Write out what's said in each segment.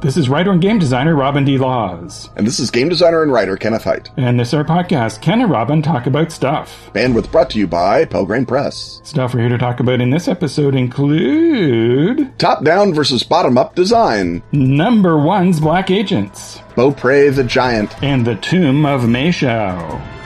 This is writer and game designer Robin D. Laws. And this is game designer and writer Kenneth Hite. And this is our podcast, Ken and Robin Talk About Stuff. Bandwidth brought to you by Pelgrane Press. Stuff we're here to talk about in this episode include Top down versus bottom up design, Number One's Black Agents, Beaupre the Giant, and The Tomb of Mayshao.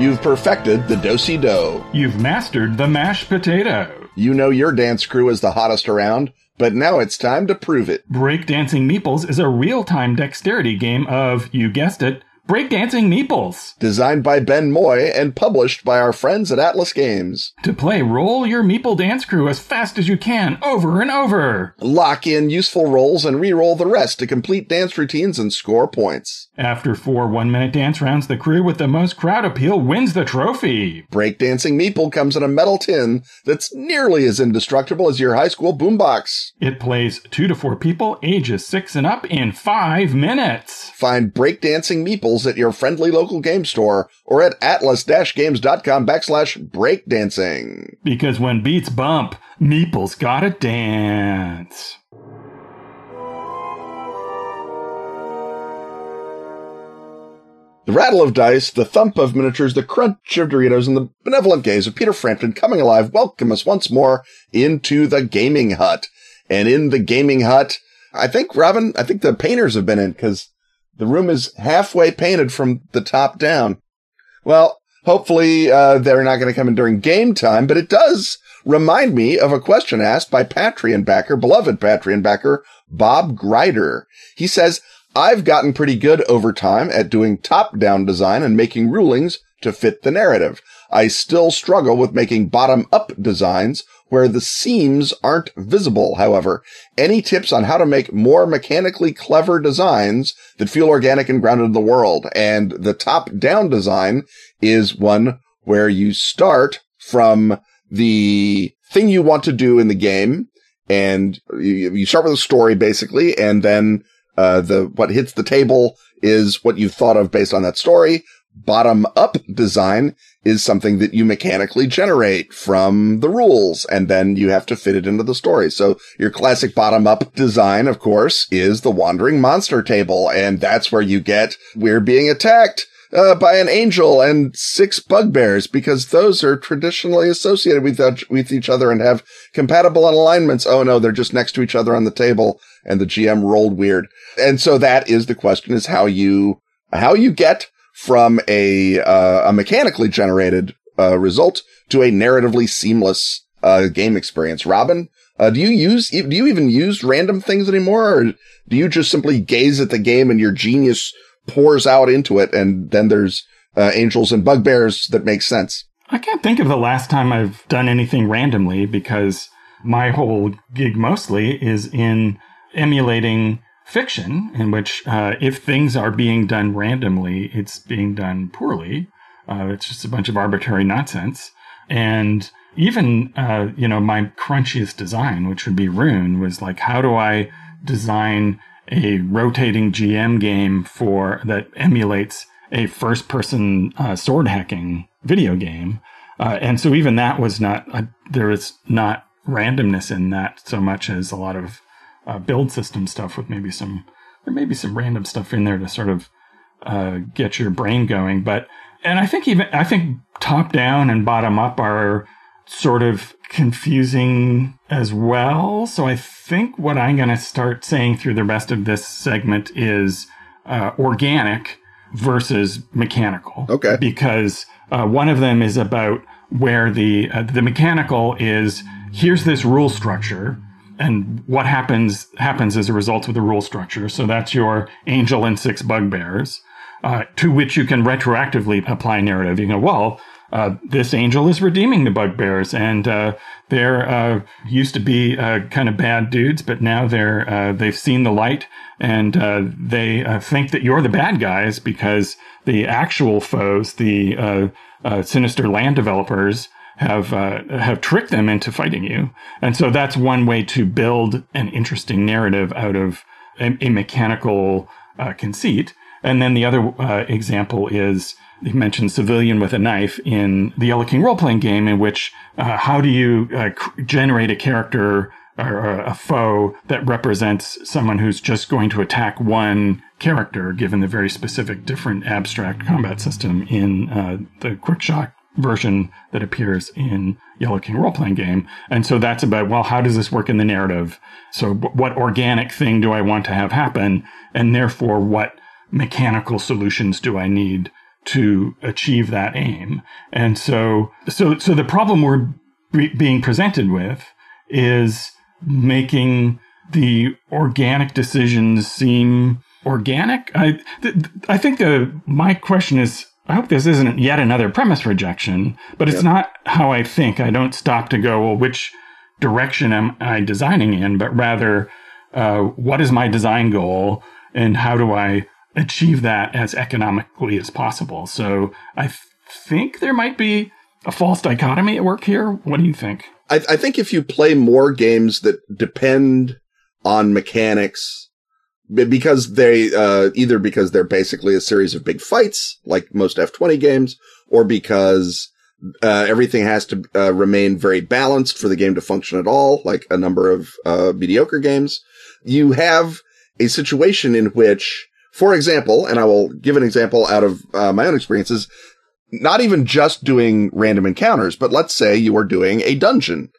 You've perfected the do do. You've mastered the mashed potato. You know your dance crew is the hottest around, but now it's time to prove it. Breakdancing Meeples is a real-time dexterity game of, you guessed it, Breakdancing Meeples. Designed by Ben Moy and published by our friends at Atlas Games. To play, roll your Meeple dance crew as fast as you can, over and over. Lock in useful rolls and re-roll the rest to complete dance routines and score points. After four one-minute dance rounds, the crew with the most crowd appeal wins the trophy. Breakdancing Meeple comes in a metal tin that's nearly as indestructible as your high school boombox. It plays two to four people, ages six and up, in five minutes. Find Breakdancing Meeples at your friendly local game store or at atlas-games.com backslash breakdancing. Because when beats bump, Meeple's gotta dance. The rattle of dice, the thump of miniatures, the crunch of Doritos, and the benevolent gaze of Peter Frampton coming alive welcome us once more into the gaming hut. And in the gaming hut, I think, Robin, I think the painters have been in because the room is halfway painted from the top down. Well, hopefully, uh, they're not going to come in during game time, but it does remind me of a question asked by Patreon backer, beloved Patreon backer, Bob Grider. He says, I've gotten pretty good over time at doing top down design and making rulings to fit the narrative. I still struggle with making bottom up designs where the seams aren't visible. However, any tips on how to make more mechanically clever designs that feel organic and grounded in the world? And the top down design is one where you start from the thing you want to do in the game and you, start with a story basically and then uh, the, what hits the table is what you've thought of based on that story. Bottom up design is something that you mechanically generate from the rules and then you have to fit it into the story. So your classic bottom up design, of course, is the wandering monster table. And that's where you get we're being attacked. Uh, by an angel and six bugbears because those are traditionally associated with, with each other and have compatible alignments. Oh no, they're just next to each other on the table and the GM rolled weird. And so that is the question is how you, how you get from a, uh, a mechanically generated, uh, result to a narratively seamless, uh, game experience. Robin, uh, do you use, do you even use random things anymore or do you just simply gaze at the game and your genius pours out into it and then there's, uh, angels and bugbears that make sense? I can't think of the last time I've done anything randomly because my whole gig mostly is in emulating fiction in which uh, if things are being done randomly, it's being done poorly. Uh, it's just a bunch of arbitrary nonsense. And even, uh, you know, my crunchiest design, which would be Rune, was like, how do I design a rotating GM game for that emulates a first person uh, sword hacking video game? Uh, and so even that was not, there is not randomness in that so much as a lot of uh, build system stuff with maybe some there may be some random stuff in there to sort of uh, get your brain going. But and I think even I think top down and bottom up are sort of confusing as well. So I think what I'm going to start saying through the rest of this segment is uh, organic versus mechanical. Okay. Because uh, one of them is about where the uh, the mechanical is here's this rule structure and what happens happens as a result of the rule structure. So that's your angel and six bugbears, uh, to which you can retroactively apply narrative. You go, well, uh, this angel is redeeming the bugbears, and uh, they're uh, used to be uh, kind of bad dudes, but now they're uh, they've seen the light, and they think that you're the bad guys because the actual foes, the sinister land developers, have uh, have tricked them into fighting you. And so that's one way to build an interesting narrative out of a, a mechanical uh, conceit. And then the other uh, example is he mentioned civilian with a knife in the Yellow King role playing game, in which uh, how do you uh, generate a character or a foe that represents someone who's just going to attack one character, given the very specific, different abstract combat system in uh, the QuickShock version that appears in Yellow King role playing game. And so that's about, well, how does this work in the narrative? So, what organic thing do I want to have happen? And therefore, what mechanical solutions do I need to achieve that aim? And so, so, so the problem we're being presented with is making the organic decisions seem organic. I, th- I think the, my question is, I hope this isn't yet another premise rejection, but it's yep. not how I think. I don't stop to go, well, which direction am I designing in, but rather, uh, what is my design goal and how do I achieve that as economically as possible? So I th- think there might be a false dichotomy at work here. What do you think? I, I think if you play more games that depend on mechanics because they uh, either because they're basically a series of big fights like most F20 games or because uh, everything has to uh, remain very balanced for the game to function at all like a number of uh, mediocre games you have a situation in which for example and I will give an example out of uh, my own experiences not even just doing random encounters, but let's say you are doing a dungeon.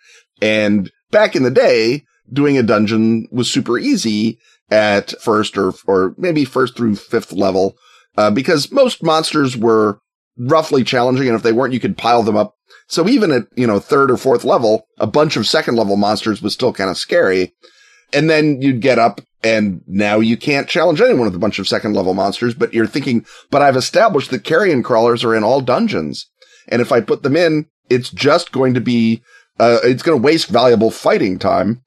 And back in the day, doing a dungeon was super easy at first or, or maybe first through fifth level, uh, because most monsters were roughly challenging. And if they weren't, you could pile them up. So even at, you know, third or fourth level, a bunch of second level monsters was still kind of scary. And then you'd get up and now you can't challenge anyone with a bunch of second level monsters, but you're thinking, but I've established that carrion crawlers are in all dungeons. And if I put them in, it's just going to be, uh, it's going to waste valuable fighting time.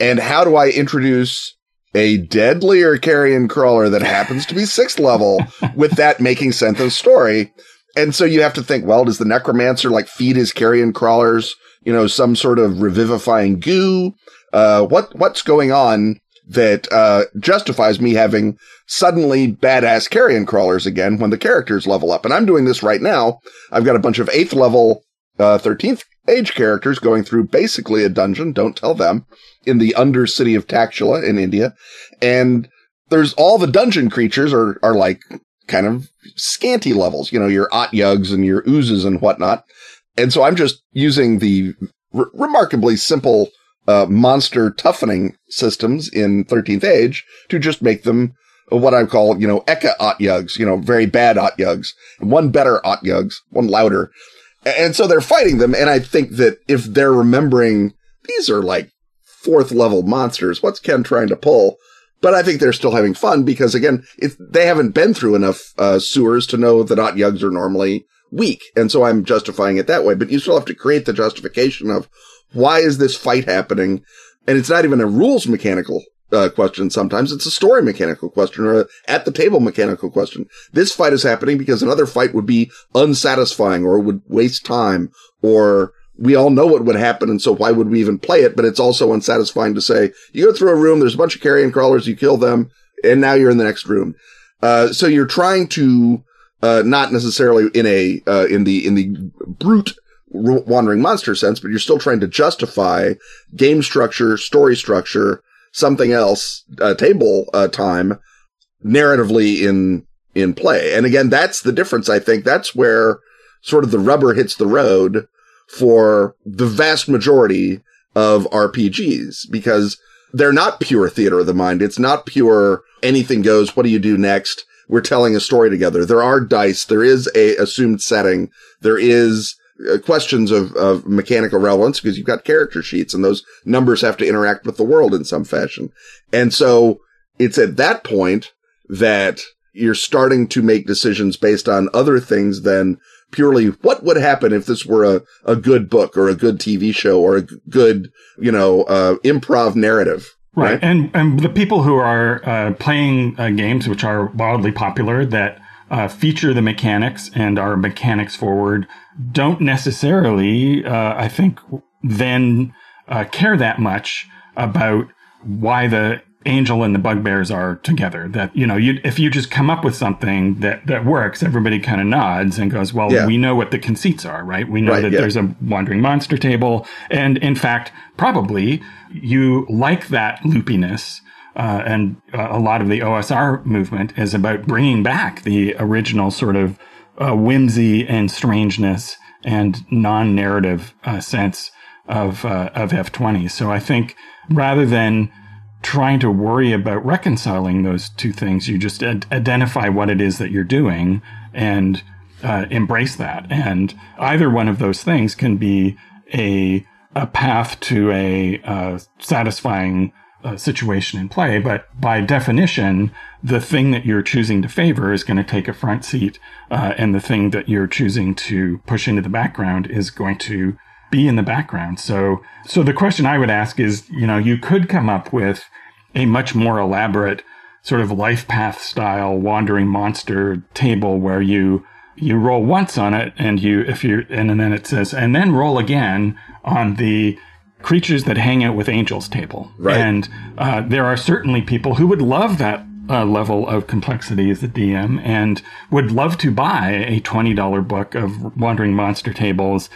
And how do I introduce a deadlier carrion crawler that happens to be sixth level with that making sense of story? And so you have to think, well, does the necromancer like feed his carrion crawlers, you know, some sort of revivifying goo? Uh, what, what's going on that uh, justifies me having suddenly badass carrion crawlers again when the characters level up. And I'm doing this right now. I've got a bunch of eighth level, uh, 13th age characters going through basically a dungeon. Don't tell them in the under city of Takshila in India. And there's all the dungeon creatures are, are like kind of scanty levels, you know, your Otyughs and your oozes and whatnot. And so I'm just using the r- remarkably simple uh, monster toughening systems in 13th Age to just make them what I call, you know, Eka Otyughs, you know, very bad Otyughs, one better Otyughs, one louder. And so they're fighting them. And I think that if they're remembering these are like fourth level monsters, what's Ken trying to pull? But I think they're still having fun because again, they haven't been through enough uh, sewers to know that Otyughs are normally weak. And so I'm justifying it that way. But you still have to create the justification of why is this fight happening? And it's not even a rules mechanical uh, question. Sometimes it's a story mechanical question or at the table mechanical question. This fight is happening because another fight would be unsatisfying or would waste time or we all know what would happen. And so why would we even play it? But it's also unsatisfying to say you go through a room, there's a bunch of carrion crawlers, you kill them, and now you're in the next room. Uh, so you're trying to, uh, not necessarily in a, uh, in the, in the brute wandering monster sense, but you're still trying to justify game structure, story structure, something else, uh, table uh, time, narratively in in play. And again, that's the difference. I think that's where sort of the rubber hits the road for the vast majority of RPGs because they're not pure theater of the mind. It's not pure anything goes. What do you do next? We're telling a story together. There are dice. There is a assumed setting. There is questions of, of mechanical relevance because you've got character sheets and those numbers have to interact with the world in some fashion. And so it's at that point that you're starting to make decisions based on other things than purely what would happen if this were a, a good book or a good TV show or a good, you know, uh, improv narrative. Right. right. And, and the people who are uh, playing uh, games which are wildly popular that uh, feature the mechanics and are mechanics forward don't necessarily, uh, I think, then uh, care that much about why the angel and the bugbears are together. That you know, you if you just come up with something that that works, everybody kind of nods and goes, "Well, yeah. we know what the conceits are, right? We know right, that yeah. there's a wandering monster table, and in fact, probably you like that loopiness." Uh, and uh, a lot of the OSR movement is about bringing back the original sort of uh, whimsy and strangeness and non-narrative uh, sense of uh, of F20. So I think rather than trying to worry about reconciling those two things, you just ad- identify what it is that you're doing and uh, embrace that. And either one of those things can be a a path to a satisfying uh, situation in play. But by definition, the thing that you're choosing to favor is going to take a front seat, uh, and the thing that you're choosing to push into the background is going to be in the background. So, so the question I would ask is, you know, you could come up with a much more elaborate sort of life path style wandering monster table where you you roll once on it and you if you and, and then it says and then roll again on the creatures that hang out with angels table. Right. And uh, there are certainly people who would love that uh, level of complexity as a DM and would love to buy a $20 book of wandering monster tables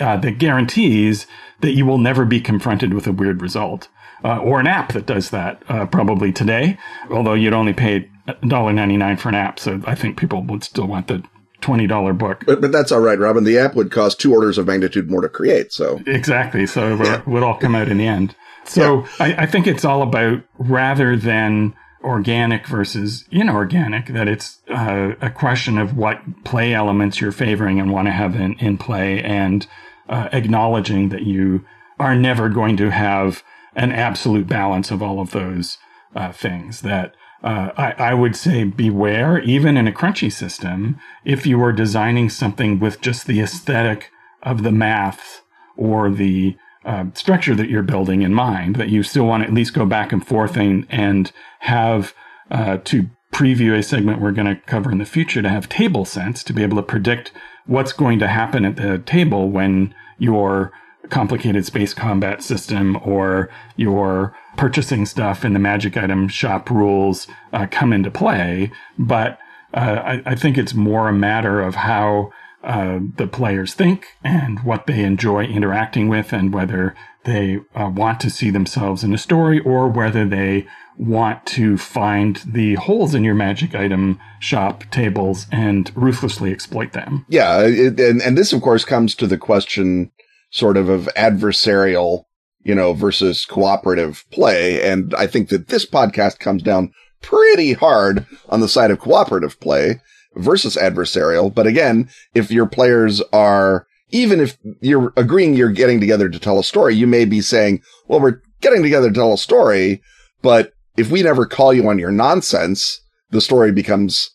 uh, that guarantees that you will never be confronted with a weird result. Uh, or an app that does that uh, probably today, although you'd only pay $1.99 for an app. So I think people would still want the $20 book. But, but that's all right, Robin. The app would cost two orders of magnitude more to create. So exactly. So yeah. it would all come out in the end. So yeah. I, I think it's all about rather than organic versus inorganic, that it's uh, a question of what play elements you're favoring and want to have in, in play and uh, acknowledging that you are never going to have an absolute balance of all of those uh, things that uh, I, I, would say beware, even in a crunchy system, if you are designing something with just the aesthetic of the math or the uh, structure that you're building in mind, that you still want to at least go back and forth and, and have uh, to preview a segment we're going to cover in the future to have table sense to be able to predict what's going to happen at the table when your complicated space combat system or your purchasing stuff in the magic item shop rules uh, come into play. But uh, I, I, think it's more a matter of how uh, the players think and what they enjoy interacting with, and whether they uh, want to see themselves in a story or whether they want to find the holes in your magic item shop tables and ruthlessly exploit them. Yeah, it, and and this of course comes to the question sort of of adversarial, you know, versus cooperative play. And I think that this podcast comes down pretty hard on the side of cooperative play versus adversarial. But again, if your players are, even if you're agreeing you're getting together to tell a story, you may be saying, well, we're getting together to tell a story, but if we never call you on your nonsense, the story becomes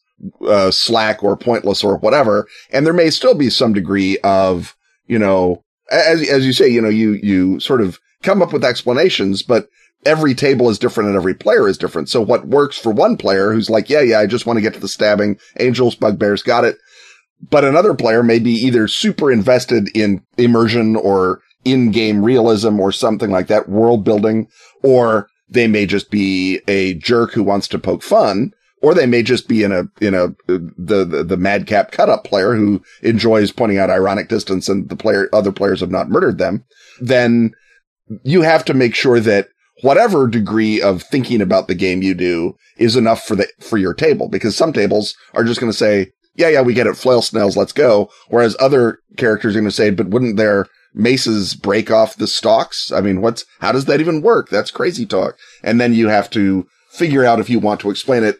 uh, slack or pointless or whatever. And there may still be some degree of, you know, as as you say, you know, you you sort of come up with explanations, but every table is different and every player is different. So what works for one player who's like, yeah, yeah, I just want to get to the stabbing, angels, bugbears, got it. But another player may be either super invested in immersion or in-game realism or something like that, world building, or they may just be a jerk who wants to poke fun or they may just be in a in a the the, the madcap cut up player who enjoys pointing out ironic distance and the player other players have not murdered them then you have to make sure that whatever degree of thinking about the game you do is enough for the for your table. Because some tables are just going to say yeah yeah we get it. Flail snails let's go. Whereas other characters are going to say but wouldn't their maces break off the stalks? I mean what's how does that even work? That's crazy talk. And then you have to figure out if you want to explain it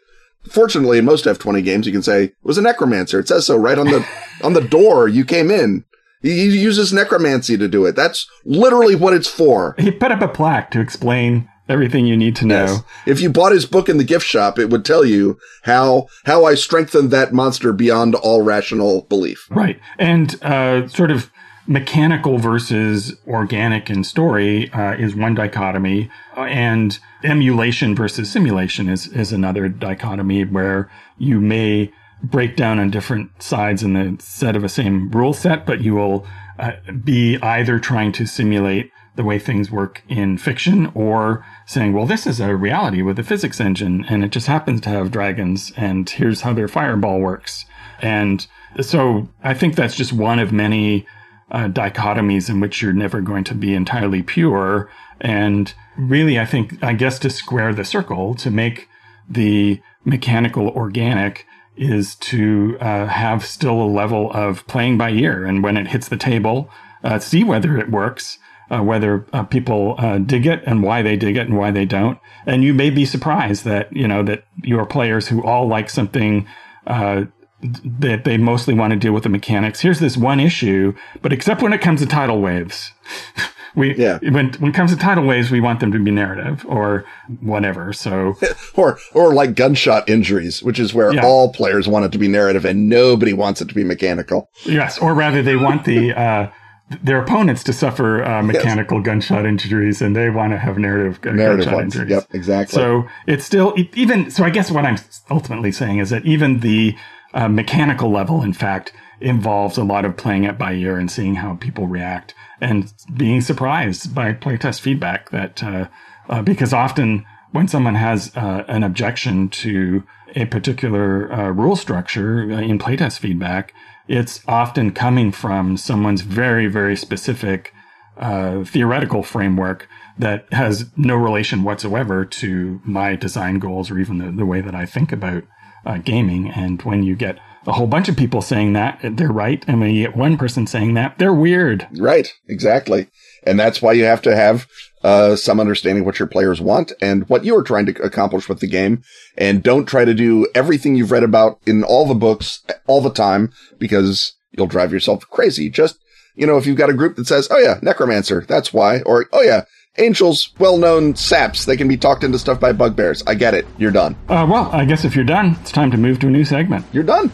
fortunately, in most F20 games, you can say it was a necromancer. It says so right on the, on the door you came in. He uses necromancy to do it. That's literally what it's for. He put up a plaque to explain everything you need to know. Yes. If you bought his book in the gift shop, it would tell you how how I strengthened that monster beyond all rational belief. Right, and uh, sort of mechanical versus organic in story uh, is one dichotomy, uh, and emulation versus simulation is is another dichotomy where you may break down on different sides in the set of a same rule set, but you will uh, be either trying to simulate the way things work in fiction or saying, well, this is a reality with a physics engine and it just happens to have dragons and here's how their fireball works. And so I think that's just one of many uh, dichotomies in which you're never going to be entirely pure. And really, I think, I guess to square the circle, to make the mechanical organic is to uh, have still a level of playing by ear. And when it hits the table, uh, see whether it works uh, whether uh, people uh, dig it and why they dig it and why they don't. And you may be surprised that you know that your players who all like something uh, that they mostly want to deal with the mechanics. Here's this one issue, but except when it comes to tidal waves. we yeah. when when it comes to tidal waves, we want them to be narrative or whatever. So or or like gunshot injuries, which is where yeah. all players want it to be narrative and nobody wants it to be mechanical. Yes, or rather they want the uh, their opponents to suffer uh, mechanical yes. gunshot injuries, and they want to have narrative, uh, narrative gunshot ones. injuries. Yep, exactly. So it's still even. So I guess what I'm ultimately saying is that even the uh, mechanical level, in fact, involves a lot of playing it by ear and seeing how people react, and being surprised by playtest feedback. That uh, uh, because often when someone has uh, an objection to a particular rule structure in playtest feedback it's often coming from someone's very, very specific uh, theoretical framework that has no relation whatsoever to my design goals or even the, the way that I think about uh, gaming. And when you get a whole bunch of people saying that, they're right. And when you get one person saying that, they're weird. Right. Exactly. And that's why you have to have uh, some understanding what your players want and what you are trying to accomplish with the game. And don't try to do everything you've read about in all the books all the time because you'll drive yourself crazy. Just, you know, if you've got a group that says, oh yeah, necromancer, that's why. Or, oh yeah, angels, well-known saps. They can be talked into stuff by bugbears. I get it. You're done. Uh, well, I guess if you're done, it's time to move to a new segment. You're done.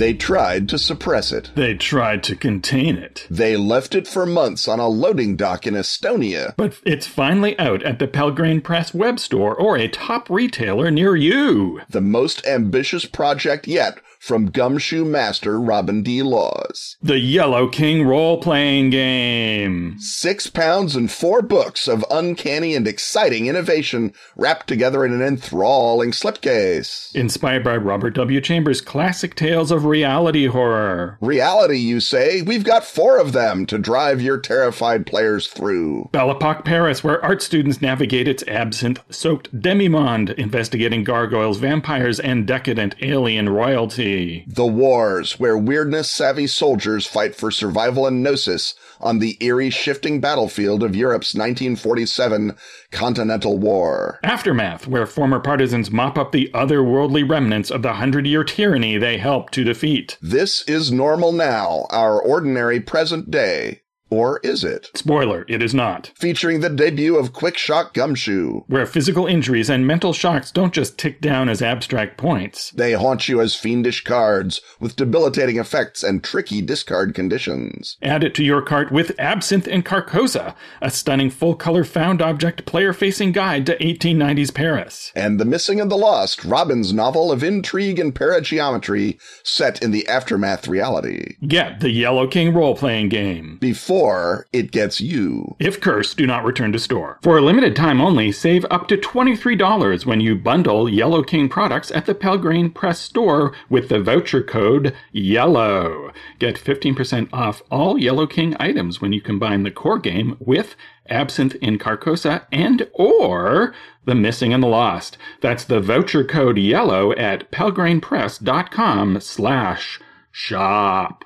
They tried to suppress it. They tried to contain it. They left it for months on a loading dock in Estonia. But it's finally out at the Pelgrane Press web store or a top retailer near you. The most ambitious project yet from Gumshoe Master Robin D. Laws. The Yellow King role playing game. Six pounds and four books of uncanny and exciting innovation wrapped together in an enthralling slipcase. Inspired by Robert W. Chambers' classic tales of reality horror. Reality, you say? We've got four of them to drive your terrified players through. Belle Epoque Paris, where art students navigate its absinthe soaked demimonde, investigating gargoyles, vampires, and decadent alien royalty. The Wars, where weirdness savvy soldiers fight for survival and gnosis on the eerie shifting battlefield of Europe's 1947 Continental War. Aftermath, where former partisans mop up the otherworldly remnants of the hundred year tyranny they helped to defeat. This is normal now, our ordinary present day. Or is it? Spoiler, it is not. Featuring the debut of Quick Shock Gumshoe. Where physical injuries and mental shocks don't just tick down as abstract points. They haunt you as fiendish cards, with debilitating effects and tricky discard conditions. Add it to your cart with Absinthe and Carcosa, a stunning full color found object player facing guide to 1890s Paris. And The Missing and the Lost, Robin's novel of intrigue and parageometry set in the aftermath reality. Get the Yellow King role playing game. Before or it gets you. If cursed, do not return to store. For a limited time only, save up to $23 when you bundle Yellow King products at the Pelgrane Press store with the voucher code YELLOW. Get 15% off all Yellow King items when you combine the core game with Absinthe in Carcosa and or The Missing and the Lost. That's the voucher code YELLOW at pelgranepress.com slash shop.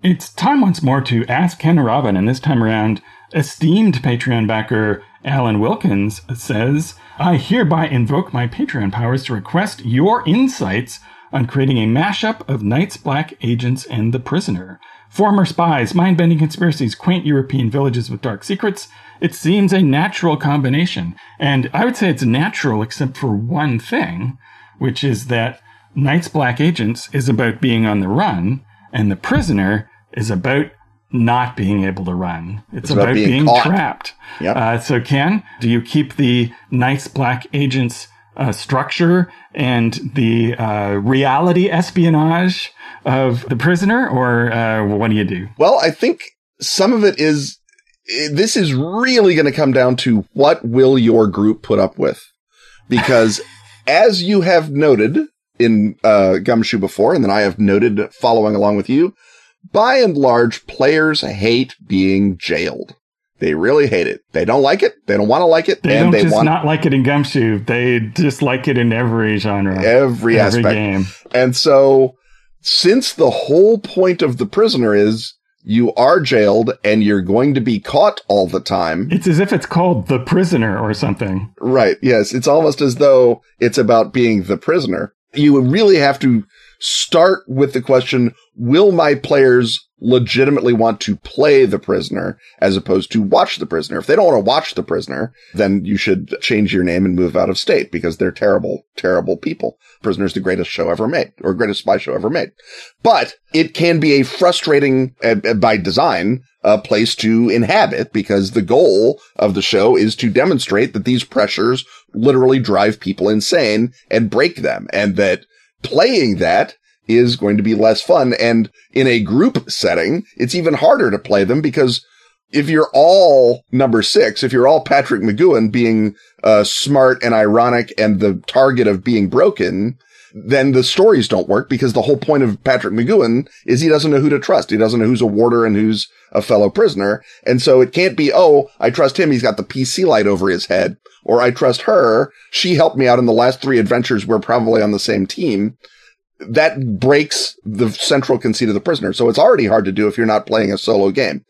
It's time once more to ask Ken Robin, and this time around, esteemed Patreon backer Alan Wilkins says, I hereby invoke my Patreon powers to request your insights on creating a mashup of Night's, Black agents and the prisoner. Former spies, mind bending conspiracies, quaint European villages with dark secrets. It seems a natural combination. And I would say it's natural except for one thing, which is that Night's, Black Agents is about being on the run, and the prisoner is about not being able to run. It's, It's about about, being being, trapped. Yep. Uh, so, Ken, do you keep the Night's Black Agents uh, structure and the uh, reality espionage of the prisoner, or uh, what do you do? Well, I think some of it is, eh, this is really going to come down to what will your group put up with? Because as you have noted in, uh, Gumshoe before, and then I have noted following along with you, by and large, players hate being jailed. They really hate it. They don't like it. They don't want to like it. They and don't they just want not like it in Gumshoe. They just like it in every genre, every, every aspect. game. And so, since the whole point of the prisoner is you are jailed and you're going to be caught all the time. It's as if it's called The Prisoner or something. Right. Yes. It's almost as though it's about being the prisoner. You really have to start with the question, will my players legitimately want to play the prisoner as opposed to watch the prisoner? If they don't want to watch the prisoner, then you should change your name and move out of state because they're terrible, terrible people. Prisoner's the greatest show ever made or greatest spy show ever made. But it can be a frustrating, uh, uh, by design, uh, place to inhabit because the goal of the show is to demonstrate that these pressures literally drive people insane and break them and that playing that is going to be less fun. And in a group setting, it's even harder to play them because if you're all number six, if you're all Patrick McGoohan being uh, smart and ironic and the target of being broken, then the stories don't work because the whole point of Patrick McGoohan is he doesn't know who to trust. He doesn't know who's a warder and who's a fellow prisoner. And so it can't be, oh, I trust him. He's got the PC light over his head. Or I trust her. She helped me out in the last three adventures. We're probably on the same team. That breaks the central conceit of the prisoner. So it's already hard to do if you're not playing a solo game.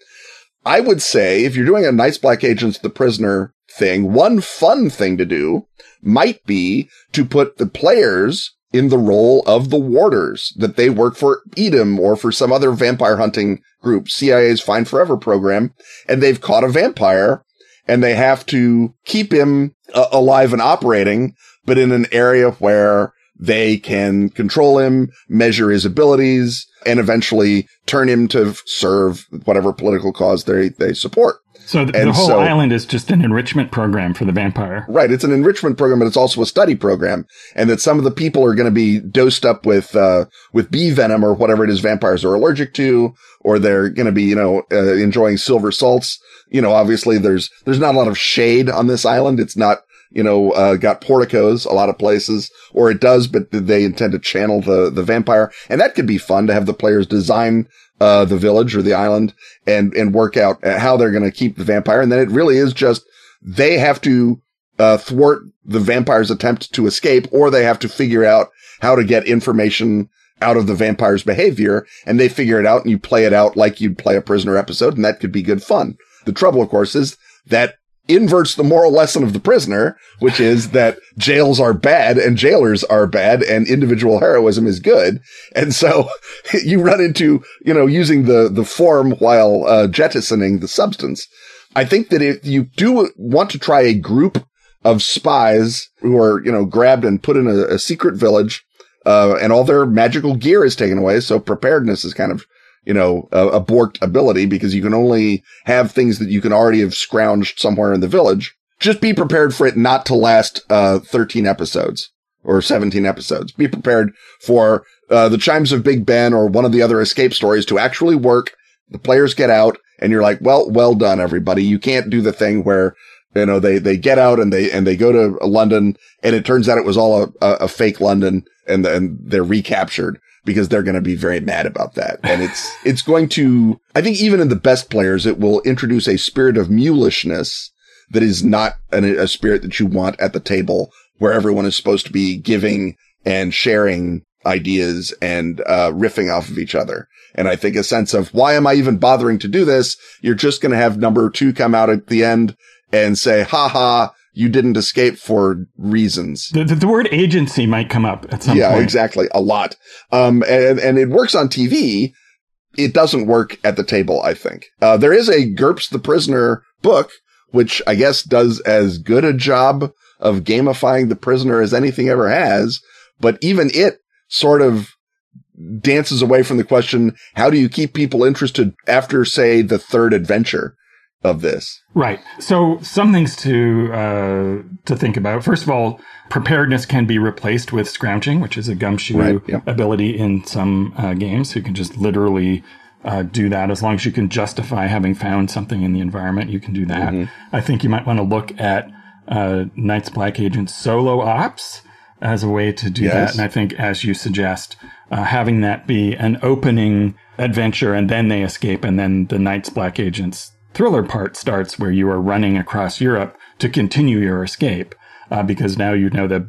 I would say if you're doing a Night's Black Agents the Prisoner thing, one fun thing to do might be to put the players in the role of the warders that they work for Edom or for some other vampire hunting group, CIA's Find Forever program, and they've caught a vampire and they have to keep him uh, alive and operating, but in an area where they can control him, measure his abilities, and eventually turn him to serve whatever political cause they, they support. So th- And the whole so- island is just an enrichment program for the vampire. Right. It's an enrichment program, but it's also a study program. And that some of the people are going to be dosed up with, uh, with bee venom or whatever it is vampires are allergic to, or they're going to be, you know, uh, enjoying silver salts. You know, obviously there's, there's not a lot of shade on this island. It's not, you know, uh, got porticos a lot of places, or it does, but they intend to channel the, the vampire. And that could be fun to have the players design, uh, the village or the island and, and work out how they're going to keep the vampire. And then it really is just, they have to, uh, thwart the vampire's attempt to escape, or they have to figure out how to get information out of the vampire's behavior. And they figure it out and you play it out like you'd play a prisoner episode. And that could be good fun. The trouble, of course, is that inverts the moral lesson of the prisoner, which is that jails are bad and jailers are bad and individual heroism is good. And so you run into, you know, using the, the form while uh, jettisoning the substance. I think that if you do want to try a group of spies who are, you know, grabbed and put in a, a secret village, uh, and all their magical gear is taken away. So preparedness is kind of, you know, a, a borked ability because you can only have things that you can already have scrounged somewhere in the village. Just be prepared for it not to last, uh, 13 episodes or 17 episodes. Be prepared for, uh, the chimes of Big Ben or one of the other escape stories to actually work. The players get out and you're like, well, well done, everybody. You can't do the thing where, you know, they, they get out and they, and they go to London and it turns out it was all a, a, a fake London and, and they're recaptured because they're going to be very mad about that. And it's, it's going to, I think even in the best players, it will introduce a spirit of mulishness that is not an, a spirit that you want at the table where everyone is supposed to be giving and sharing ideas and, uh, riffing off of each other. And I think a sense of why am I even bothering to do this? You're just going to have number two come out at the end and say, ha ha, you didn't escape for reasons. The, the, the word agency might come up at some yeah, point. Yeah, exactly. A lot. Um, and, and it works on TV. It doesn't work at the table, I think. Uh, there is a GURPS the Prisoner book, which I guess does as good a job of gamifying the prisoner as anything ever has. But even it sort of dances away from the question, how do you keep people interested after, say, the third adventure of this? Right. So some things to uh, to think about. First of all, preparedness can be replaced with scrounging, which is a gumshoe Right, yeah. ability in some uh, games. You can just literally uh, do that as long as you can justify having found something in the environment. You can do that. Mm-hmm. I think you might want to look at uh, Night's Black Agent solo ops as a way to do Yes. that. And I think, as you suggest, uh, having that be an opening adventure and then they escape, and then the Night's Black Agents thriller part starts where you are running across Europe to continue your escape, uh, because now you know that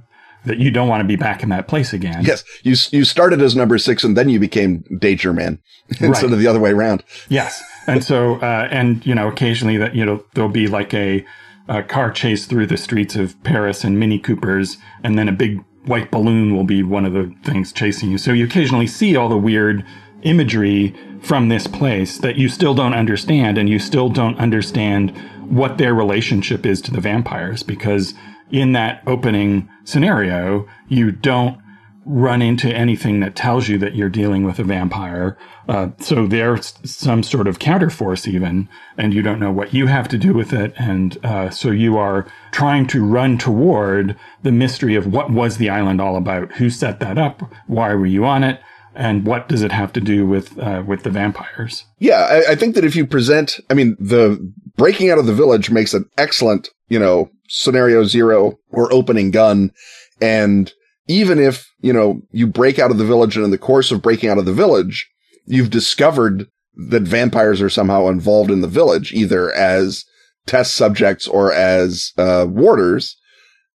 that you don't want to be back in that place again. Yes, you you started as number six, and then you became Danger Man instead Right. of the other way around. Yes, and so uh, and you know occasionally that you know there'll be like a, a car chase through the streets of Paris in Mini Coopers, and then a big white balloon will be one of the things chasing you. So you occasionally see all the weird imagery from this place that you still don't understand, and you still don't understand what their relationship is to the vampires because in that opening scenario you don't run into anything that tells you that you're dealing with a vampire. Uh, so there's some sort of counterforce even, and you don't know what you have to do with it. And uh, so you are trying to run toward the mystery of what was the island all about? Who set that up? Why were you on it? And what does it have to do with uh, with the vampires? Yeah, I, I think that if you present, I mean, the breaking out of the village makes an excellent, you know, scenario zero or opening gun. And even if, you know, you break out of the village and in the course of breaking out of the village, you've discovered that vampires are somehow involved in the village, either as test subjects or as, uh, warders.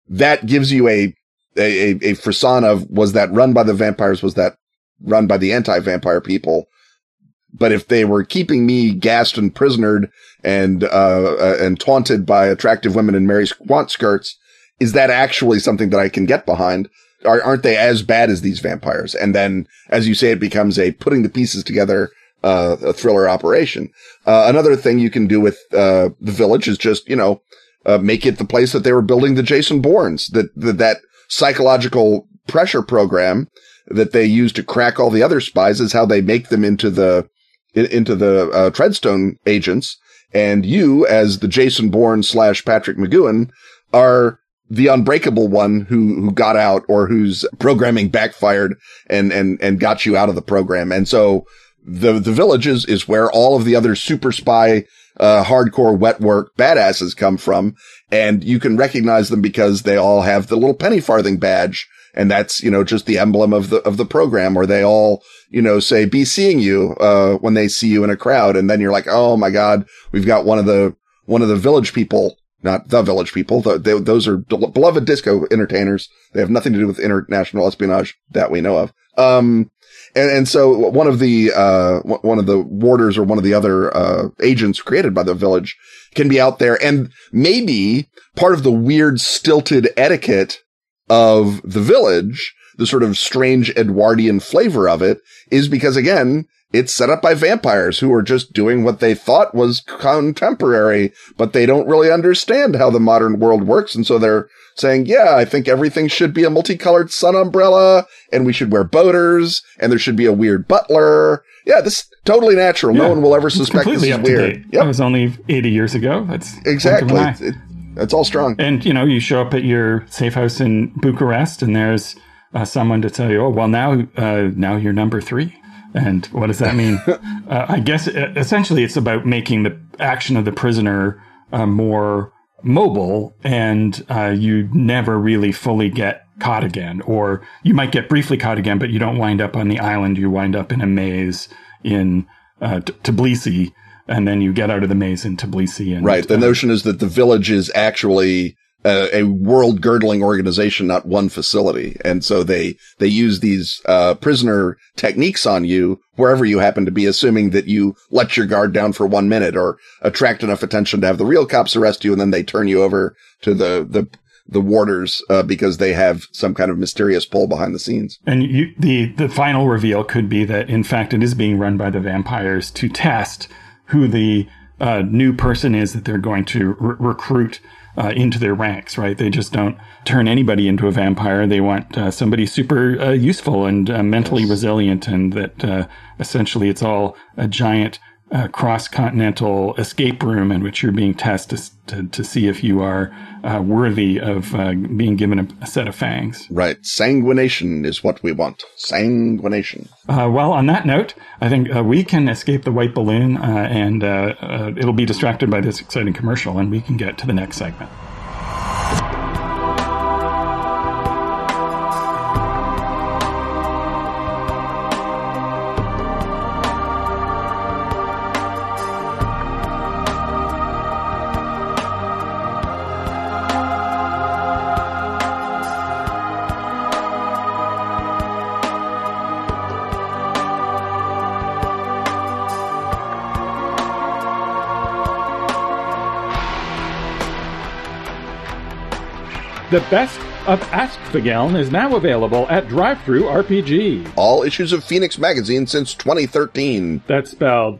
That gives you a, a, a, a frisson of, was that run by the vampires? Was that run by the anti-vampire people? But if they were keeping me gassed and prisonered and, uh, uh, and taunted by attractive women in Mary Quant skirts, is that actually something that I can get behind? Are, aren't they as bad as these vampires? And then, as you say, it becomes a putting the pieces together, uh, a thriller operation. Uh, another thing you can do with, uh, the village is just, you know, uh, make it the place that they were building the Jason Bournes, that, that, that psychological pressure program that they use to crack all the other spies is how they make them into the, into the, uh, Treadstone agents. And you, as the Jason Bourne slash Patrick McGoohan, are the unbreakable one who, who got out or whose programming backfired and, and, and got you out of the program. And so the, the village is, is where all of the other super spy, uh, hardcore wet work badasses come from. And you can recognize them because they all have the little penny farthing badge. And that's, you know, just the emblem of the, of the program where they all, you know, say, be seeing you, uh, when they see you in a crowd. And then you're like, Oh my God, we've got one of the, one of the village people not the village people. The, they, those are beloved disco entertainers. They have nothing to do with international espionage that we know of. Um, and, and so one of the, uh, one of the warders or one of the other, uh, agents created by the village can be out there. And maybe part of the weird stilted etiquette of the village, the sort of strange Edwardian flavor of it is because again, it's set up by vampires who are just doing what they thought was contemporary, but they don't really understand how the modern world works. And so they're saying, yeah, I think everything should be a multicolored sun umbrella and we should wear boaters and there should be a weird butler. Yeah, this is totally natural. No one will ever suspect this is weird. date. Yep, That was only 80 years ago. That's exactly. Blink of an eye. It- it's all strong. And you know, you show up at your safe house in Bucharest, and there's uh, someone to tell you, "Oh, well, now uh, now you're number three. And what does that mean? uh, I guess uh, essentially it's about making the action of the prisoner uh, more mobile, and uh, you never really fully get caught again, or you might get briefly caught again, but you don't wind up on the island. You wind up in a maze in uh, T- Tbilisi. And then you get out of the maze in Tbilisi, and Right. The uh, notion is that the village is actually a, a world girdling organization, not one facility. And so they, they use these, uh, prisoner techniques on you wherever you happen to be, assuming that you let your guard down for one minute or attract enough attention to have the real cops arrest you. And then they turn you over to the, the, the warders, uh, because they have some kind of mysterious pull behind the scenes. And you, the, the final reveal could be that, in fact, it is being run by the vampires to test who the, uh, new person is that they're going to re- recruit uh, into their ranks, right? They just don't turn anybody into a vampire. They want uh, somebody super uh, useful and uh, mentally yes. resilient, and that uh, essentially it's all a giant uh, cross continental escape room in which you're being tested to, to see if you are uh, worthy of uh, being given a, a, set of fangs. Right. Sanguination is what we want. Sanguination. Uh, well, on that note, I think uh, we can escape the white balloon uh, and it'll be distracted by this exciting commercial and we can get to the next segment. The best of Askfageln is now available at DriveThru RPG. All issues of Fenix magazine since 2013. That's spelled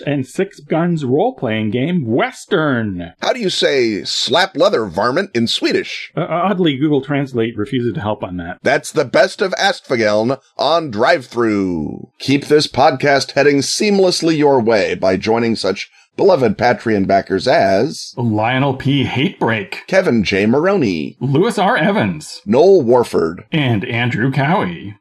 and Six Guns role playing game, Western. How do you say slap leather varmint in Swedish? Uh, oddly, Google Translate refuses to help on that. That's the best of Askfageln on DriveThru. Keep this podcast heading seamlessly your way by joining such beloved Patreon backers as Lionel P. Hatebreak, Kevin J. Maroney, Lewis R. Evans, Noel Warford, and Andrew Cowie.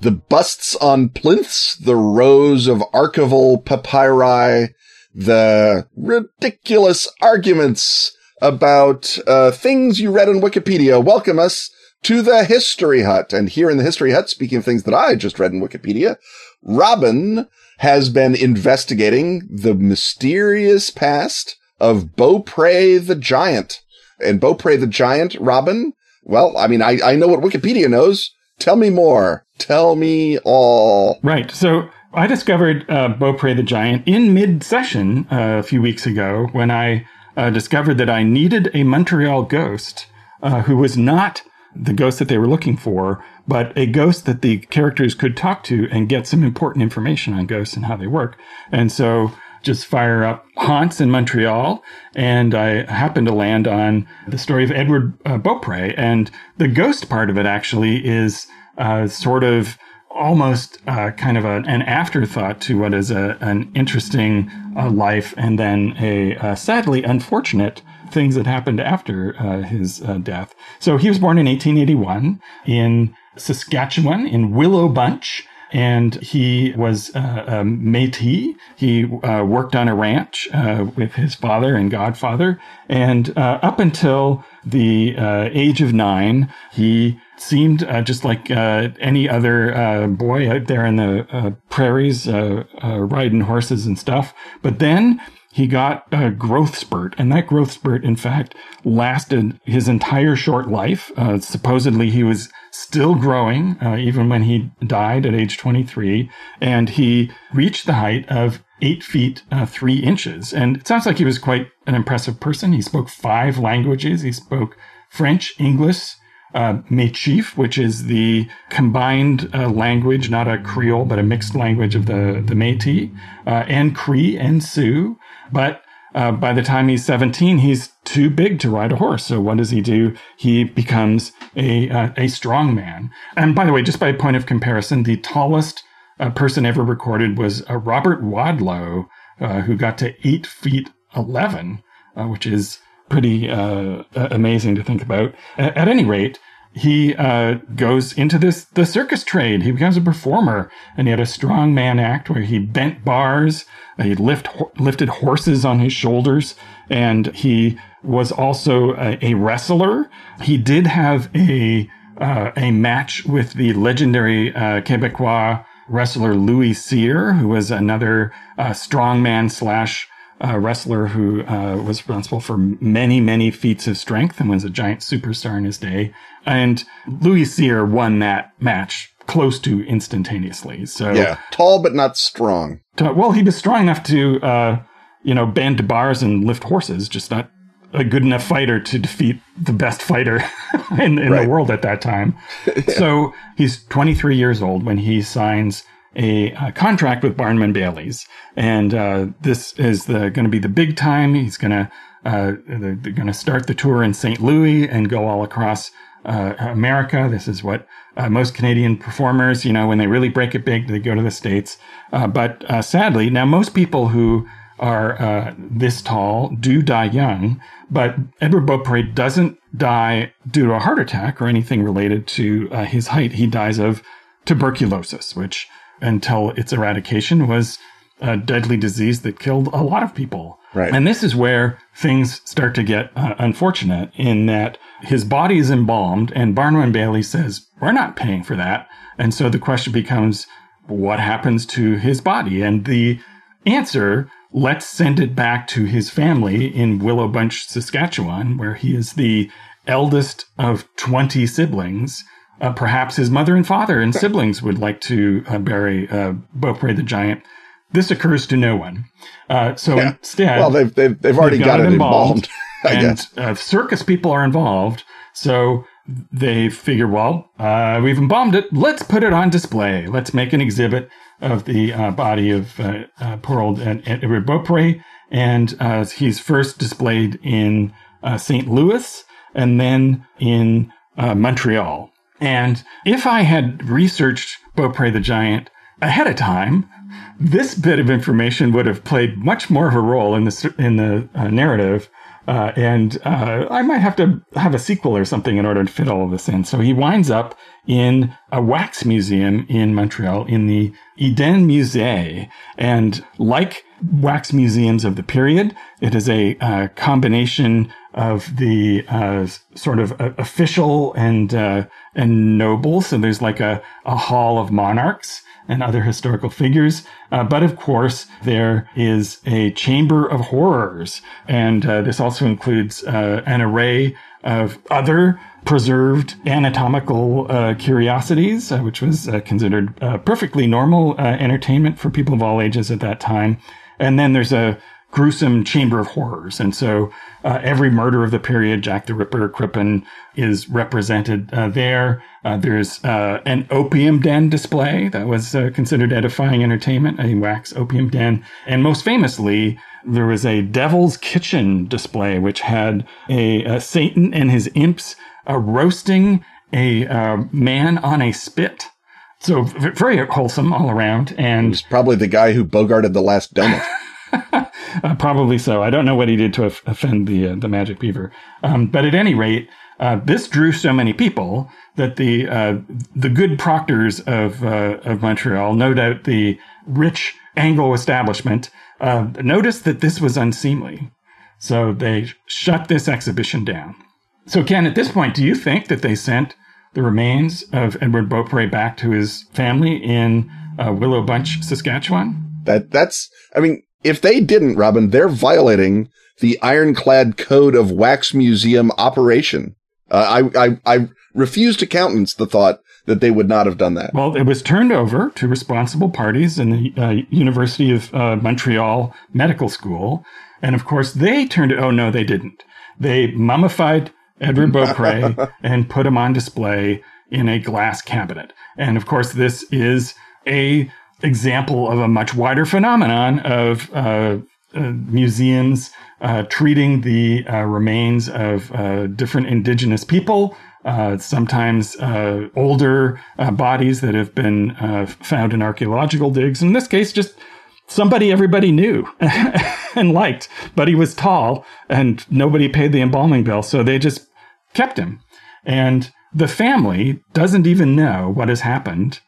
The busts on plinths, the rows of archival papyri, the ridiculous arguments about uh, things you read on Wikipedia welcome us to the History Hut. And here in the History Hut, speaking of things that I just read in Wikipedia, Robin has been investigating the mysterious past of Beaupre the Giant. And Beaupre the Giant, Robin, well, I mean, I, I know what Wikipedia knows. Tell me more. Tell me all. Right. So I discovered uh, Beaupre the Giant in mid session uh, a few weeks ago when I uh, discovered that I needed a Montreal ghost uh, who was not the ghost that they were looking for, but a ghost that the characters could talk to and get some important information on ghosts and how they work. And so just fire up haunts in Montreal, and I happened to land on the story of Edward uh, Beaupre. And the ghost part of it actually is uh, sort of almost uh, kind of a, an afterthought to what is a, an interesting uh, life, and then a uh, sadly unfortunate things that happened after uh, his death. So he was born in 1881 in Saskatchewan in Willow Bunch and he was uh, a Métis. He uh, worked on a ranch uh, with his father and godfather, and uh, up until the uh, age of nine, he seemed uh, just like any other boy out there in the prairies, riding horses and stuff. But then he got a growth spurt, and that growth spurt, in fact, lasted his entire short life. supposedly, he was still growing, uh, even when he died at age 23. And he reached the height of eight feet, uh, three inches. And it sounds like he was quite an impressive person. He spoke five languages. He spoke French, English, uh, which is the combined uh, language, not a Creole, but a mixed language of the, the Métis, uh, and Cree and Sioux. But uh, by the time he's 17, he's too big to ride a horse. So what does he do? He becomes a uh, a strong man. And by the way, just by point of comparison, the tallest uh, person ever recorded was uh, Robert Wadlow, uh, who got to eight feet 11, uh, which is pretty amazing to think about. At any rate, he uh, goes into this the circus trade. He becomes a performer, and he had a strong man act where he bent bars, he lift lifted horses on his shoulders, and he was also a, a wrestler. He did have a uh, a match with the legendary uh, Quebecois wrestler Louis Cyr, who was another uh, strongman slash uh, wrestler who uh, was responsible for many, many feats of strength and was a giant superstar in his day. And Louis Cyr won that match close to instantaneously. So yeah, tall but not strong. To, well, he was strong enough to, uh, you know, bend bars and lift horses, just not a good enough fighter to defeat the best fighter in, in right. the world at that time. yeah. So he's 23 years old when he signs a, a contract with Barnum Bailey's, and uh, this is going to be the big time. He's going to uh, they're, they're going to start the tour in St. Louis and go all across uh, America. This is what uh, most Canadian performers, you know, when they really break it big, they go to the States. Uh, but uh, sadly, now most people who are uh, this tall do die young, but Edward Beaupre doesn't die due to a heart attack or anything related to uh, his height. He dies of tuberculosis, which until its eradication was a deadly disease that killed a lot of people. Right. And this is where things start to get uh, unfortunate in that his body is embalmed and Barnum and Bailey says, we're not paying for that. And so the question becomes, what happens to his body? And the answer, let's send it back to his family in Willow Bunch, Saskatchewan, where he is the eldest of 20 siblings. Uh, perhaps his mother and father and siblings would like to uh, bury uh, Beaupre the Giant this occurs to no one. Uh, so yeah. instead, well, they've they've, they've already got, got, it embalmed, and uh, circus people are involved. So they figure, well, uh, we've embalmed it. Let's put it on display. Let's make an exhibit of the uh, body of uh, uh, poor old Edward Beaupre, and he's first displayed in St. Louis and then in Montreal. And if I had researched Beaupre the Giant ahead of time, this bit of information would have played much more of a role in the in the uh, narrative. Uh, and uh, I might have to have a sequel or something in order to fit all of this in. So he winds up in a wax museum in Montreal in the Eden Musée. And like wax museums of the period, it is a uh, combination of the uh, sort of uh, official and and noble. So there's like a, a hall of monarchs and other historical figures. Uh, but of course, there is a chamber of horrors. And uh, this also includes uh, an array of other preserved anatomical uh, curiosities, uh, which was uh, considered perfectly normal entertainment for people of all ages at that time. And then there's a gruesome chamber of horrors. And so uh, every murder of the period, Jack the Ripper, Crippen, is represented uh, there. Uh, there's uh, an opium den display that was uh, considered edifying entertainment, a wax opium den. And most famously, there was a devil's kitchen display, which had a, a Satan and his imps uh, roasting a man on a spit. So very wholesome all around. And it was probably the guy who bogarted the last donut. uh, probably so. I don't know what he did to offend the uh, the magic beaver, um, but at any rate, uh, this drew so many people that the uh, the good proctors of uh, of Montreal, no doubt the rich Anglo establishment, uh, noticed that this was unseemly, so they shut this exhibition down. So, Ken, at this point, do you think that they sent the remains of Edward Beaupre back to his family in Willow Bunch, Saskatchewan? That that's I mean if they didn't, Robin, they're violating the ironclad code of wax museum operation. Uh, I, I, I refuse to countenance the thought that they would not have done that. Well, it was turned over to responsible parties in the uh, University of uh, Montreal Medical School. And of course, they turned it. Oh, no, they didn't. They mummified Edward Beaupre and put him on display in a glass cabinet. And of course, this is a example of a much wider phenomenon of uh, uh, museums uh, treating the uh, remains of uh, different indigenous people, uh, sometimes older bodies that have been found in archaeological digs. In this case, just somebody everybody knew and liked, but he was tall and nobody paid the embalming bill. So they just kept him. And the family doesn't even know what has happened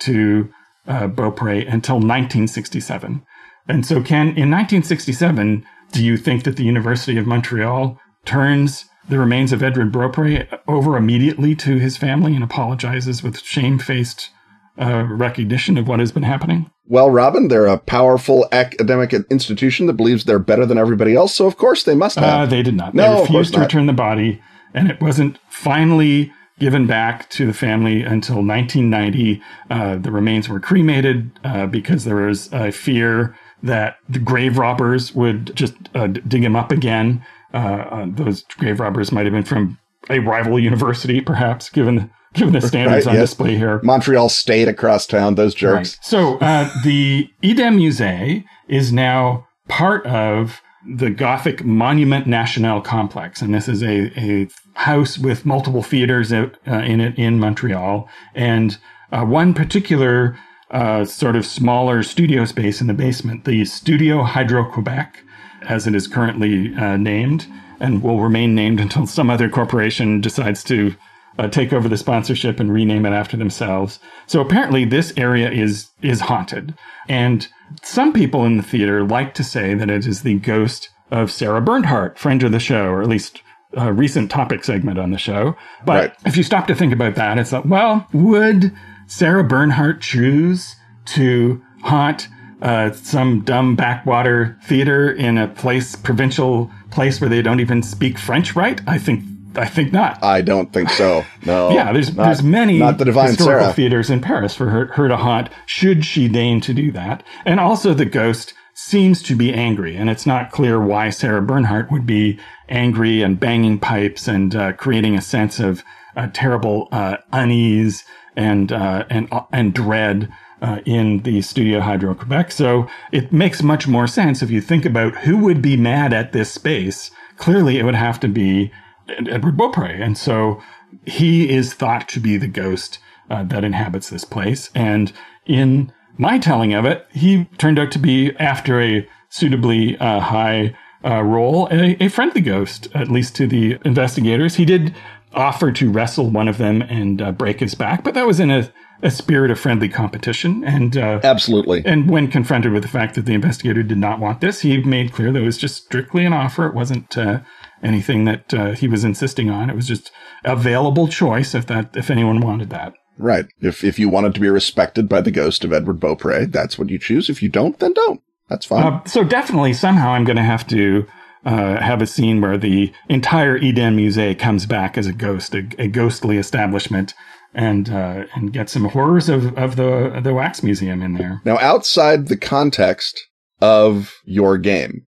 to uh, Beaupre until 1967. And so, Ken, in 1967, do you think that the University of Montreal turns the remains of Edward Beaupre over immediately to his family and apologizes with shamefaced uh, recognition of what has been happening? Well, Robin, they're a powerful academic institution that believes they're better than everybody else, so of course they must have. Uh, they did not. No, they refused to not. return the body, and it wasn't finally given back to the family until 1990. Uh, the remains were cremated uh, because there was a fear that the grave robbers would just uh, dig him up again. Uh, uh, those grave robbers might have been from a rival university, perhaps, given given the standards Right, on yes. display here. Montreal State across town, those jerks. Right. So uh, the Eden Musée is now part of the Gothic Monument National complex, and this is a, a house with multiple theaters uh, in it in Montreal, and uh, one particular uh, sort of smaller studio space in the basement, the Studio Hydro Quebec, as it is currently uh, named, and will remain named until some other corporation decides to uh, take over the sponsorship and rename it after themselves. So apparently, this area is is haunted, and some people in the theater like to say that it is the ghost of Sarah Bernhardt, friend of the show, or at least a recent topic segment on the show. But Right. if you stop to think about that, it's like, well, would Sarah Bernhardt choose to haunt uh, some dumb backwater theater in a place, provincial place where they don't even speak French right? I think, I think not. I don't think so. No. Yeah, there's Not- there's many Not the Divine historical Sarah. theaters in Paris for her, her to haunt, should she deign to do that. And also, the ghost seems to be angry, and it's not clear why Sarah Bernhardt would be angry and banging pipes and uh, creating a sense of uh, terrible uh, unease and uh, and and dread. Uh, in the Studio Hydro Quebec. So it makes much more sense if you think about who would be mad at this space. Clearly, it would have to be Edward Beaupre. And so he is thought to be the ghost uh, that inhabits this place. And in my telling of it, he turned out to be, after a suitably uh, high uh, role, a, a friendly ghost, at least to the investigators. He did offer to wrestle one of them and uh, break his back, but that was in a, a spirit of friendly competition. And uh, Absolutely. and when confronted with the fact that the investigator did not want this, he made clear that it was just strictly an offer. It wasn't uh, anything that uh, he was insisting on. It was just available choice if that if anyone wanted that. Right. If if you wanted to be respected by the ghost of Edward Beaupre, that's what you choose. If you don't, then don't. That's fine. Uh, so definitely, somehow, I'm going to have to uh, have a scene where the entire Eden Musée comes back as a ghost, a, a ghostly establishment, and uh, and get some horrors of, of the the wax museum in there. now, outside the context of your game,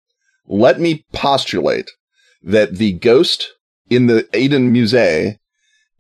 let me postulate that the ghost in the Eden Musée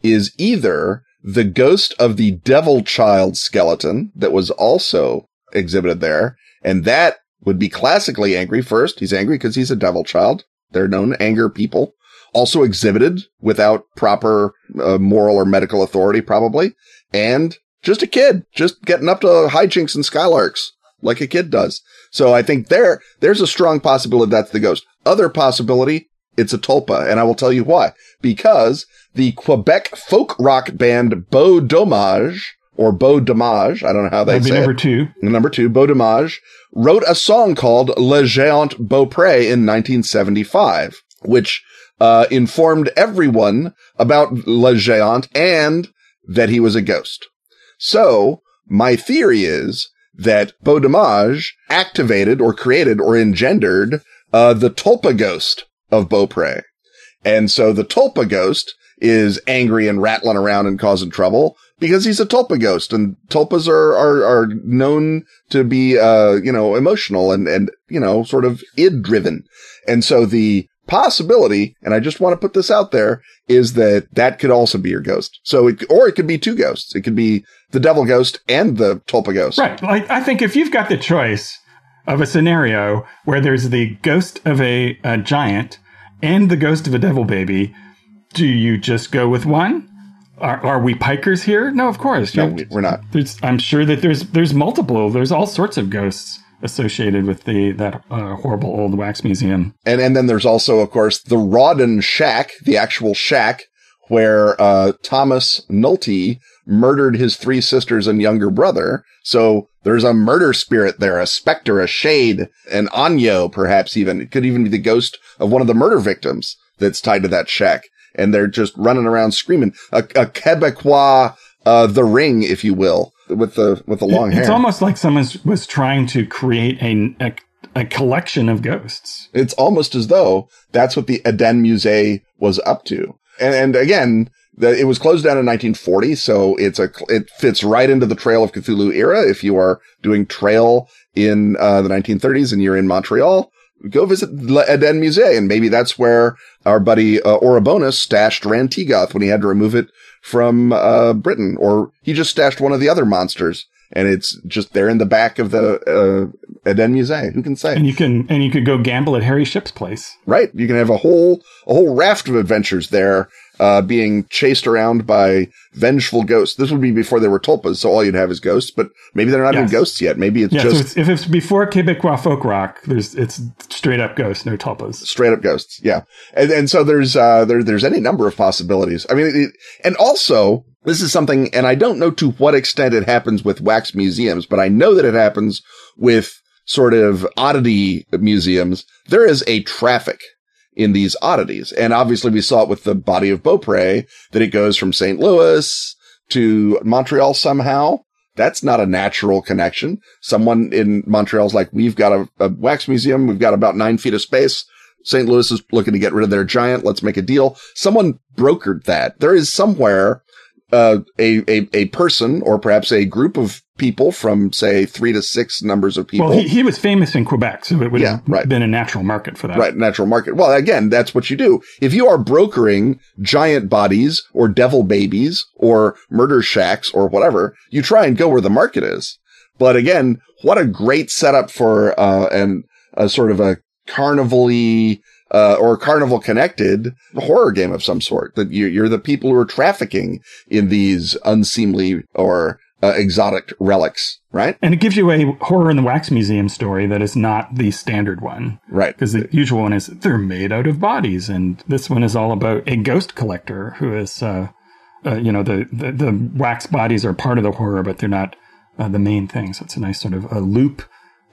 is either the ghost of the devil child skeleton that was also exhibited there, and that would be classically angry first. He's angry because he's a devil child. They're known anger people. Also exhibited without proper uh, moral or medical authority, probably. And just a kid, just getting up to hijinks and skylarks like a kid does. So I think there, there's a strong possibility that's the ghost. Other possibility, it's a tulpa. And I will tell you why. Because the Quebec folk rock band Beau Dommage, or Beau Dommage, I don't know how they That'd be say number it. two. Number two, Beau Dommage, wrote a song called Le Géant Beaupré in 1975, which uh, informed everyone about Le Géant and that he was a ghost. So my theory is that Beau Dommage activated or created or engendered uh, the Tulpa ghost of Beaupré. And so the Tulpa ghost is angry and rattling around and causing trouble because he's a Tulpa ghost and Tulpas are, are, are known to be, uh, you know, emotional and, and, you know, sort of id driven. And so the possibility, and I just want to put this out there, is that that could also be your ghost. So it, or it could be two ghosts. It could be the devil ghost and the Tulpa ghost. Right. Like I think if you've got the choice of a scenario where there's the ghost of a, a giant and the ghost of a devil baby, do you just go with one? Are, are we pikers here? No, of course. No, we- we're not. There's, I'm sure that there's there's multiple. There's all sorts of ghosts associated with the that uh, horrible old wax museum. And and then there's also, of course, the Rawdon Shack, the actual shack where uh, Thomas Nulty murdered his three sisters and younger brother. So there's a murder spirit there, a specter, a shade, an onryo, perhaps even. It could even be the ghost of one of the murder victims that's tied to that shack. And they're just running around screaming. A, a Quebecois, uh, the ring, if you will, with the, with the long It's hair. It's almost like someone was trying to create a, a a collection of ghosts. It's almost as though that's what the Eden Musée was up to. And, and again, the, it was closed down in 1940, so it's a it fits right into the Trail of Cthulhu era. If you are doing trail in uh, the 1930s and you're in Montreal, go visit the Eden Musée, and maybe that's where our buddy uh, Orabona stashed Rhan-Tegoth when he had to remove it from uh, Britain, or he just stashed one of the other monsters, and it's just there in the back of the uh, Eden Musée. Who can say? And you can and you could go gamble at Harry Ship's place. Right, you can have a whole a whole raft of adventures there uh, being chased around by vengeful ghosts. This would be before they were tulpas, so all you'd have is ghosts. But maybe they're not Yes. even ghosts yet. Maybe it's Yeah, just so it's, if it's before Quebecois folk rock, there's it's straight up ghosts, no tulpas. straight up ghosts. Yeah, and and so there's uh there there's any number of possibilities. I mean, it, and also this is something, and I don't know to what extent it happens with wax museums, but I know that it happens with sort of oddity museums. There is a traffic in these oddities. And obviously we saw it with the body of Beaupre that it goes from St. Louis to Montreal somehow. That's not a natural connection. Someone in Montreal's like, we've got a, a wax museum. We've got about nine feet of space. St. Louis is looking to get rid of their giant. Let's make a deal. Someone brokered that. There is somewhere uh, a, a a person or perhaps a group of people from say three to six numbers of people. Well, he, he was famous in Quebec, so it would Yeah, have right. been a natural market for that. Right, natural market. Well, again, that's what you do. If you are brokering giant bodies or devil babies or murder shacks or whatever, you try and go where the market is. But again, what a great setup for uh, an a sort of a carnival-y uh, or carnival connected horror game of some sort. That you, you're the people who are trafficking in these unseemly or uh, exotic relics, right? And it gives you a horror in the wax museum story that is not the standard one. Right. Because the usual one is they're made out of bodies, and this one is all about a ghost collector who is, uh, uh, you know, the, the the wax bodies are part of the horror, but they're not uh, the main thing. So it's a nice sort of a loop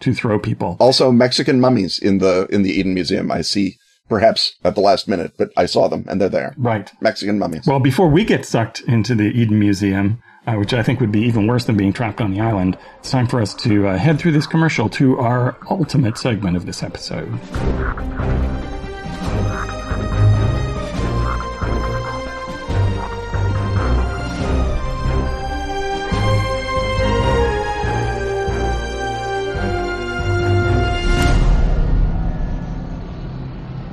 to throw people. Also, Mexican mummies in the in the Eden Museum. I see, perhaps at the last minute, but I saw them and they're there. Right. Mexican mummies. Well, before we get sucked into the Eden Museum, uh, which I think would be even worse than being trapped on the island, it's time for us to uh, head through this commercial to our ultimate segment of this episode.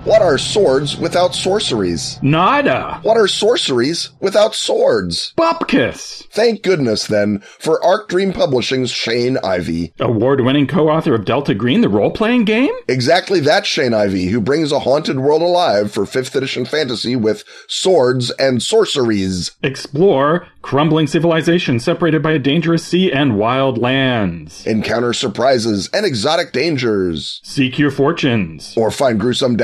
What are swords without sorceries? Nada! What are sorceries without swords? Bupkis! Thank goodness then for Arc Dream Publishing's Shane Ivey. Award winning co author of Delta Green, the role playing game? Exactly that Shane Ivey, who brings a haunted world alive for 5th edition fantasy with swords and sorceries. Explore crumbling civilization separated by a dangerous sea and wild lands. Encounter surprises and exotic dangers. Seek your fortunes. Or find gruesome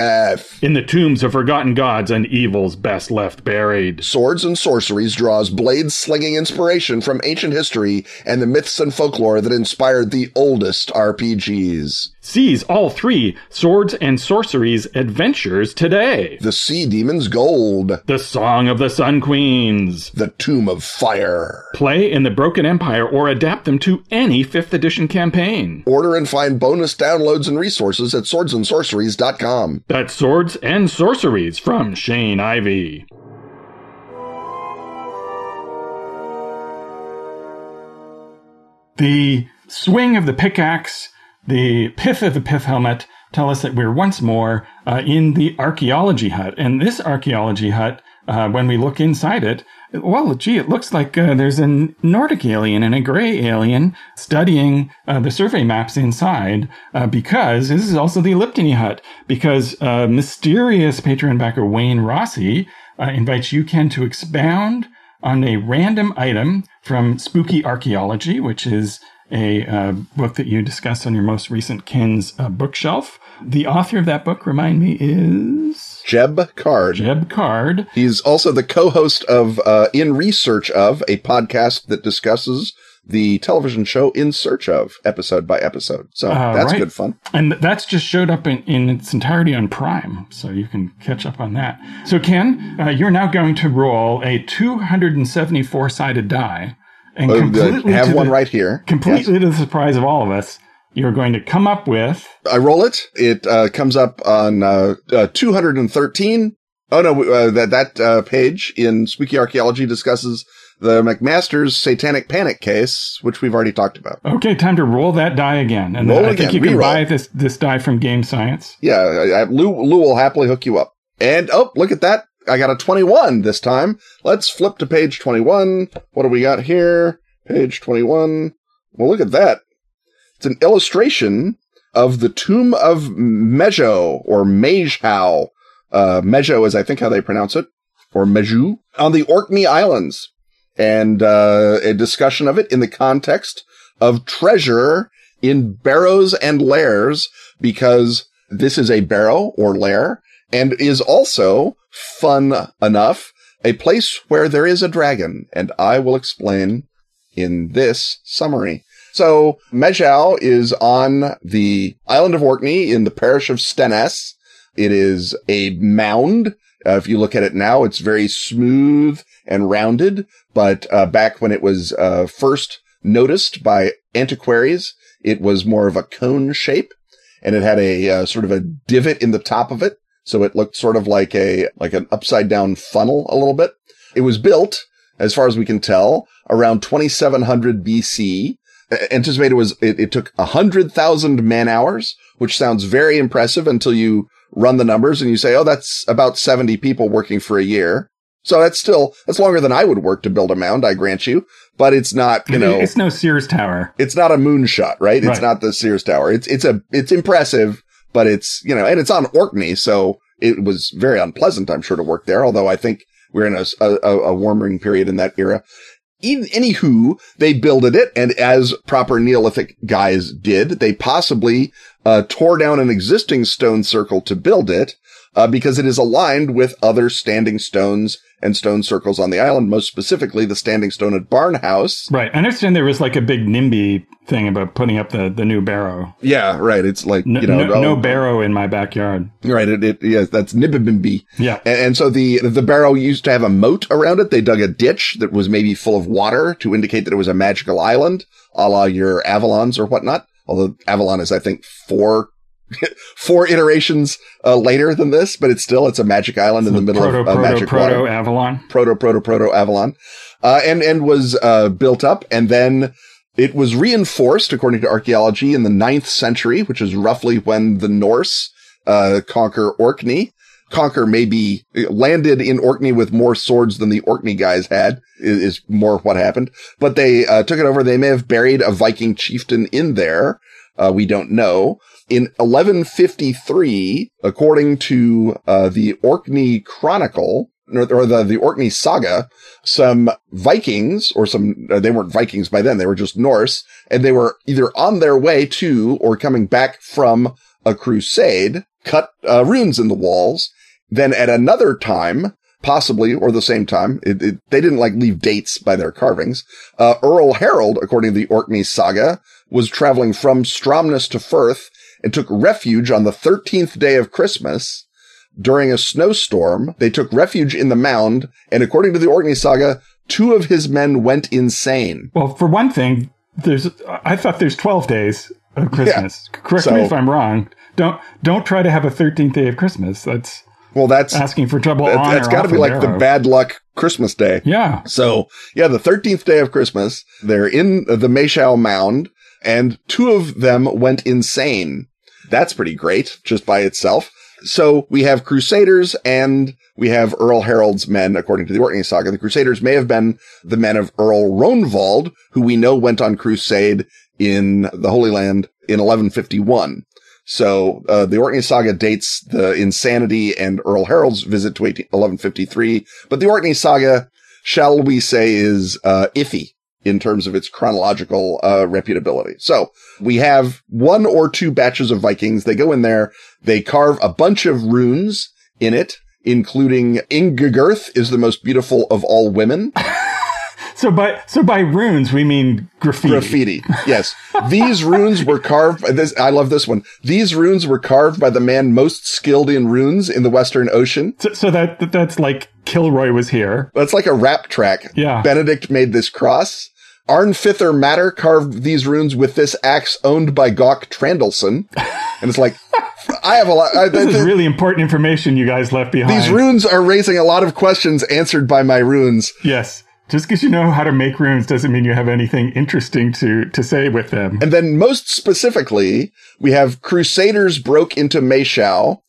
In the tombs of forgotten gods and evils best left buried. Swords and Sorceries draws blade slinging inspiration from ancient history and the myths and folklore that inspired the oldest RPGs. Seize all three Swords and Sorceries adventures today. The Sea Demon's Gold. The Song of the Sun Queens. The Tomb of Fire. Play in the Broken Empire or adapt them to any 5th edition campaign. Order and find bonus downloads and resources at swordsandsorceries.com. That's Swords and Sorceries from Shane Ivey. The swing of the pickaxe, the pith of the pith helmet tell us that we're once more uh, in the archaeology hut. And this archaeology hut, uh, when we look inside it, well, gee, it looks like uh, there's a Nordic alien and a gray alien studying uh, the survey maps inside uh, because this is also the Eliptony hut because uh, mysterious Patreon backer Wayne Rossi invites you, Ken, to expound on a random item from Spooky Archaeology, which is a uh, book that you discussed on your most recent Ken's uh, bookshelf. The author of that book, remind me, is Jeb Card. Jeb Card. He's also the co-host of uh, In Research of, a podcast that discusses the television show In Search of, episode by episode. So that's right. good fun. And that's just showed up in, in its entirety on Prime, so you can catch up on that. So, Ken, uh, you're now going to roll a 274 sided die, and Uh, completely have one the, right here. completely to the surprise of all of us, you're going to come up with I roll it. It uh, comes up on uh, uh, 213. Oh no, uh, that that uh, page in Spooky Archaeology discusses the McMartin's Satanic Panic case, which we've already talked about. Okay, time to roll that die again. And Roll then I again, think you can buy this this die from Game Science. Yeah, I, I, Lou, Lou will happily hook you up. And oh, look at that! I got a 21 this time. Let's flip to page 21. What do we got here? Page 21. Well, look at that. It's an illustration of the tomb of Mejo or Mejhau. Uh, Mejo is, I think, how they pronounce it, or Meju, on the Orkney Islands, and uh, a discussion of it in the context of treasure in barrows and lairs, because this is a barrow or lair, and is also fun enough a place where there is a dragon, and I will explain in this summary. So Mejau is on the island of Orkney in the parish of Stenness. It is a mound. Uh, if you look at it now, it's very smooth and rounded. But uh, back when it was uh, first noticed by antiquaries, it was more of a cone shape, and it had a uh, sort of a divot in the top of it, so it looked sort of like a like an upside down funnel a little bit. It was built, as far as we can tell, around 2700 BC. Anticipated was it, it took hundred thousand man hours, which sounds very impressive until you run the numbers and you say, "Oh, that's about 70 people working for a year." So that's still that's longer than I would work to build a mound, I grant you. But it's not, you know, it's no Sears Tower. it's not a moonshot, right? It's not the Sears Tower. It's it's a it's impressive, but it's you know, and it's on Orkney, so it was very unpleasant, I'm sure, to work there. Although I think we're in a a warming period in that era. In, anywho, they builded it, and as proper Neolithic guys did, they possibly uh, tore down an existing stone circle to build it, uh, because it is aligned with other standing stones and stone circles on the island, most specifically the standing stone at Barnhouse, Right. I understand there was like a big NIMBY thing about putting up the, the new barrow. Yeah, right. It's like, No, you know, no, no barrow in my backyard. Right. It, it, yes, that's Nibibimbi. Yeah. And, and so the, the barrow used to have a moat around it. They dug a ditch that was maybe full of water to indicate that it was a magical island, a la your Avalons or whatnot. Although Avalon is, I think, four, four iterations uh, later than this, but it's still, it's a magic island in the middle proto, of uh, proto, magic proto water. Avalon. proto proto proto Avalon, uh, and and was uh, built up, and then it was reinforced according to archaeology in the ninth century, which is roughly when the Norse uh, conquer Orkney. Conquer maybe landed in Orkney with more swords than the Orkney guys had is, is more what happened. But they uh, took it over. They may have buried a Viking chieftain in there. Uh, we don't know. In 1153, according to uh, the Orkney Chronicle, or the, the Orkney Saga, some Vikings, or some, uh, they weren't Vikings by then, they were just Norse, and they were either on their way to or coming back from a crusade, cut uh, runes in the walls. Then at another time, possibly, or the same time, it, it, they didn't like leave dates by their carvings. Uh, Earl Harold, according to the Orkney Saga, was traveling from Stromness to Firth and took refuge on the 13th day of Christmas. During a snowstorm, they took refuge in the mound, and according to the Orkney Saga, two of his men went insane. Well, for one thing, there's I thought there's 12 days of Christmas. Correct me if I'm wrong. Don't don't try to have a 13th day of Christmas. That's Well, that's asking for trouble that, on that's got to be like the bad luck Christmas day. Yeah. So yeah, the 13th day of Christmas, they're in the Maeshowe mound and two of them went insane. That's pretty great just by itself. So we have Crusaders and we have Earl Harold's men, according to the Orkney saga. The Crusaders may have been the men of Earl Rognvald, who we know went on crusade in the Holy Land in 1151. So uh, the Orkney saga dates the insanity and Earl Harold's visit to 18, 1153, but the Orkney saga, shall we say, is uh, iffy in terms of its chronological uh, reputability. So we have one or two batches of Vikings. They go in there, they carve a bunch of runes in it, including Ingigirth is the most beautiful of all women. So by so by runes we mean graffiti. Graffiti. Yes. These runes were carved this I love this one. These runes were carved by the man most skilled in runes in the Western Ocean. So, so that, that that's like Kilroy was here. That's like a rap track. Yeah. Benedict made this cross. Arnfither Matter carved these runes with this axe owned by Gawk Trandelson. And it's like, I have a lot. I, This th- is really important information you guys left behind. these runes are raising a lot of questions answered by my runes. Yes. Just because you know how to make runes doesn't mean you have anything interesting to, to say with them. And then most specifically, we have Crusaders broke into Maeshowe.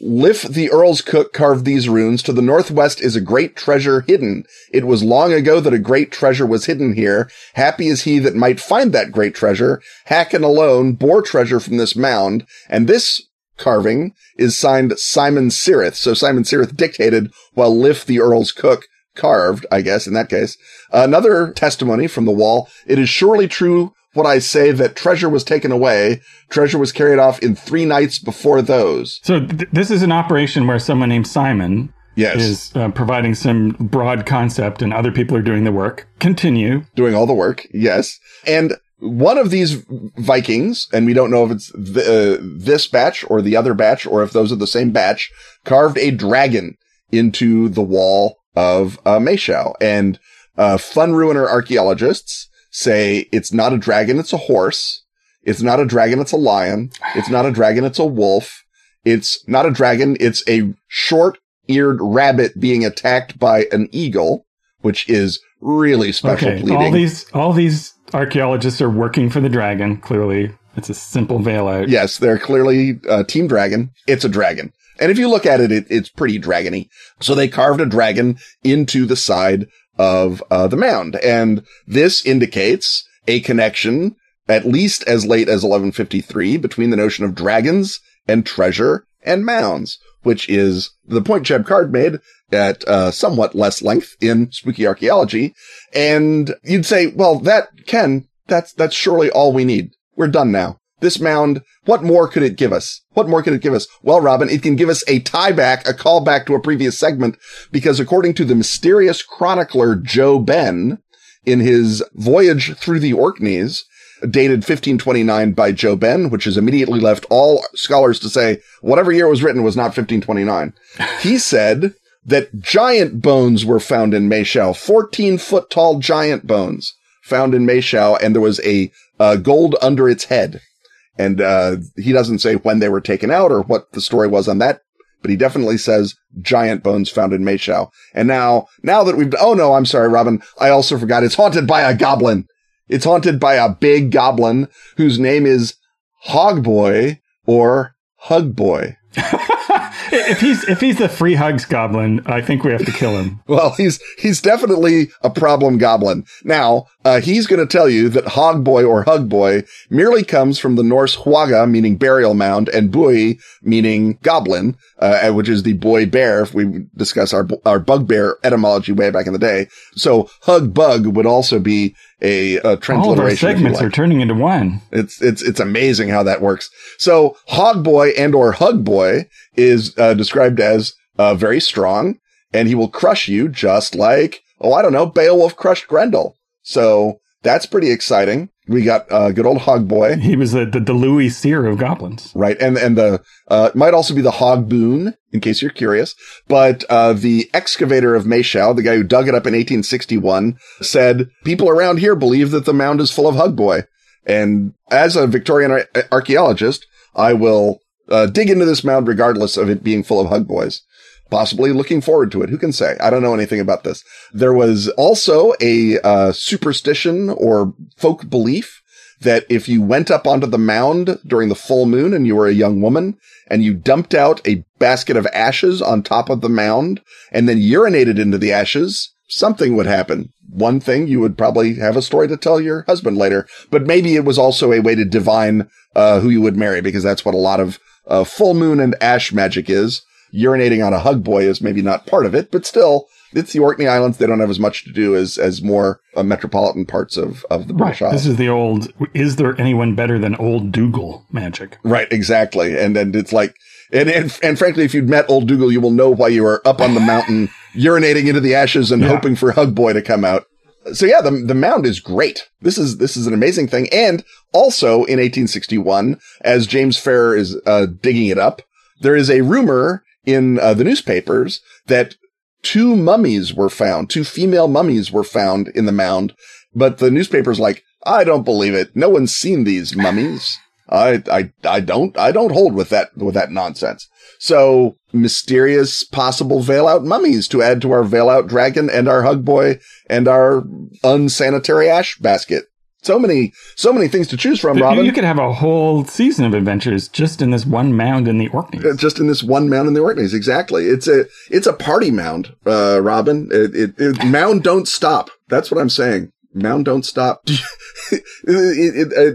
Lif the Earl's cook carved these runes. To the northwest is a great treasure hidden. It was long ago that a great treasure was hidden here. Happy is he that might find that great treasure. Hacken alone bore treasure from this mound. And this carving is signed Simon Sirith. So Simon Sirith dictated while Lif the Earl's cook carved, I guess, in that case. Another testimony from the wall. It is surely true what I say that treasure was taken away. Treasure was carried off in three nights before those. So th- this is an operation where someone named Simon Yes. is uh, providing some broad concept and other people are doing the work. Continue. doing all the work. Yes. And one of these Vikings, and we don't know if it's uh, this batch or the other batch or if those are the same batch, carved a dragon into the wall of uh, Maeshowe. And uh, fun ruiner archaeologists say it's not a dragon, it's a horse. It's not a dragon, it's a lion. It's not a dragon, it's a wolf. It's not a dragon, it's a short eared rabbit being attacked by an eagle, which is really special Okay. pleading. All these all these archaeologists are working for the dragon. Clearly, it's a simple veil out. Yes, they're clearly uh, Team Dragon. It's a dragon. And if you look at it, it it's pretty dragony. So they carved a dragon into the side of uh, the mound. And this indicates a connection, at least as late as 1153, between the notion of dragons and treasure and mounds, which is the point Jeb Card made at uh, somewhat less length in Spooky Archaeology. And you'd say, well, that, Ken, that's, that's surely all we need. We're done now. This mound, what more could it give us? What more could it give us? Well, Robin, it can give us a tie back, a callback to a previous segment, because according to the mysterious chronicler Jo Ben, in his voyage through the Orkneys, dated 1529 by Jo Ben, which has immediately left all scholars to say whatever year it was written was not 1529. He said that giant bones were found in Maeshowe, 14 foot tall giant bones found in Maeshowe, and there was a uh, gold under its head. And uh, he doesn't say when they were taken out or what the story was on that, but he definitely says giant bones found in Maeshowe. And now, now that we've, oh no, I'm sorry, Robin, I also forgot it's haunted by a goblin. It's haunted by a big goblin whose name is Hogboy or Hugboy. if he's if he's the free hugs goblin, I think we have to kill him. Well, he's he's definitely a problem goblin. Now, uh, he's going to tell you that Hogboy or Hugboy merely comes from the Norse Huaga, meaning burial mound, and Bui, meaning goblin, uh, which is the boy bear. If we discuss our our bugbear etymology way back in the day, so Hug Bug would also be a, a All of our transliteration. segments like. are turning into one. It's it's it's amazing how that works. So Hogboy and or Hugboy is uh, described as uh, very strong, and he will crush you just like oh I don't know Beowulf crushed Grendel. So that's pretty exciting. We got uh, good old Hogboy, He was the the, the Louis Cyr of goblins. right? And and the uh, might also be the Hog Boon, in case you're curious. But uh, the excavator of Maeshowe, the guy who dug it up in 1861, said people around here believe that the mound is full of Hugboy. And as a Victorian ar- archaeologist, I will uh, dig into this mound regardless of it being full of Hugboys. Possibly looking forward to it. Who can say? I don't know anything about this. There was also a uh, superstition or folk belief that if you went up onto the mound during the full moon and you were a young woman and you dumped out a basket of ashes on top of the mound and then urinated into the ashes, something would happen. One thing you would probably have a story to tell your husband later, but maybe it was also a way to divine uh, who you would marry because that's what a lot of uh, full moon and ash magic is. Urinating on a hug boy is maybe not part of it, but still it's the Orkney Islands. They don't have as much to do as as more uh, metropolitan parts of of the British Right. Isles. This is the old. Is there anyone better than old Dougal magic? Right, exactly. And then it's like, and, and, and frankly, if you'd met old Dougal, you will know why you are up on the mountain, urinating into the ashes and Yeah. hoping for Hug Boy to come out. So yeah, the, the mound is great. This is, this is an amazing thing. And also in 1861, as James Farrer, uh, digging it up, there is a rumor in uh, the newspapers that two mummies were found, two female mummies were found in the mound, but the newspaper's like, I don't believe it. No one's seen these mummies. I, I, I don't, I don't hold with that, with that nonsense. So mysterious possible veil out mummies to add to our veil out dragon and our hug boy and our unsanitary ash basket. So many, so many things to choose from, Robin. You could have a whole season of adventures just in this one mound in the Orkneys. Uh, just in this one mound in the Orkneys. Exactly. It's a, it's a party mound, uh, Robin. It, it, it- mound don't stop. That's what I'm saying. Mound don't stop. uh,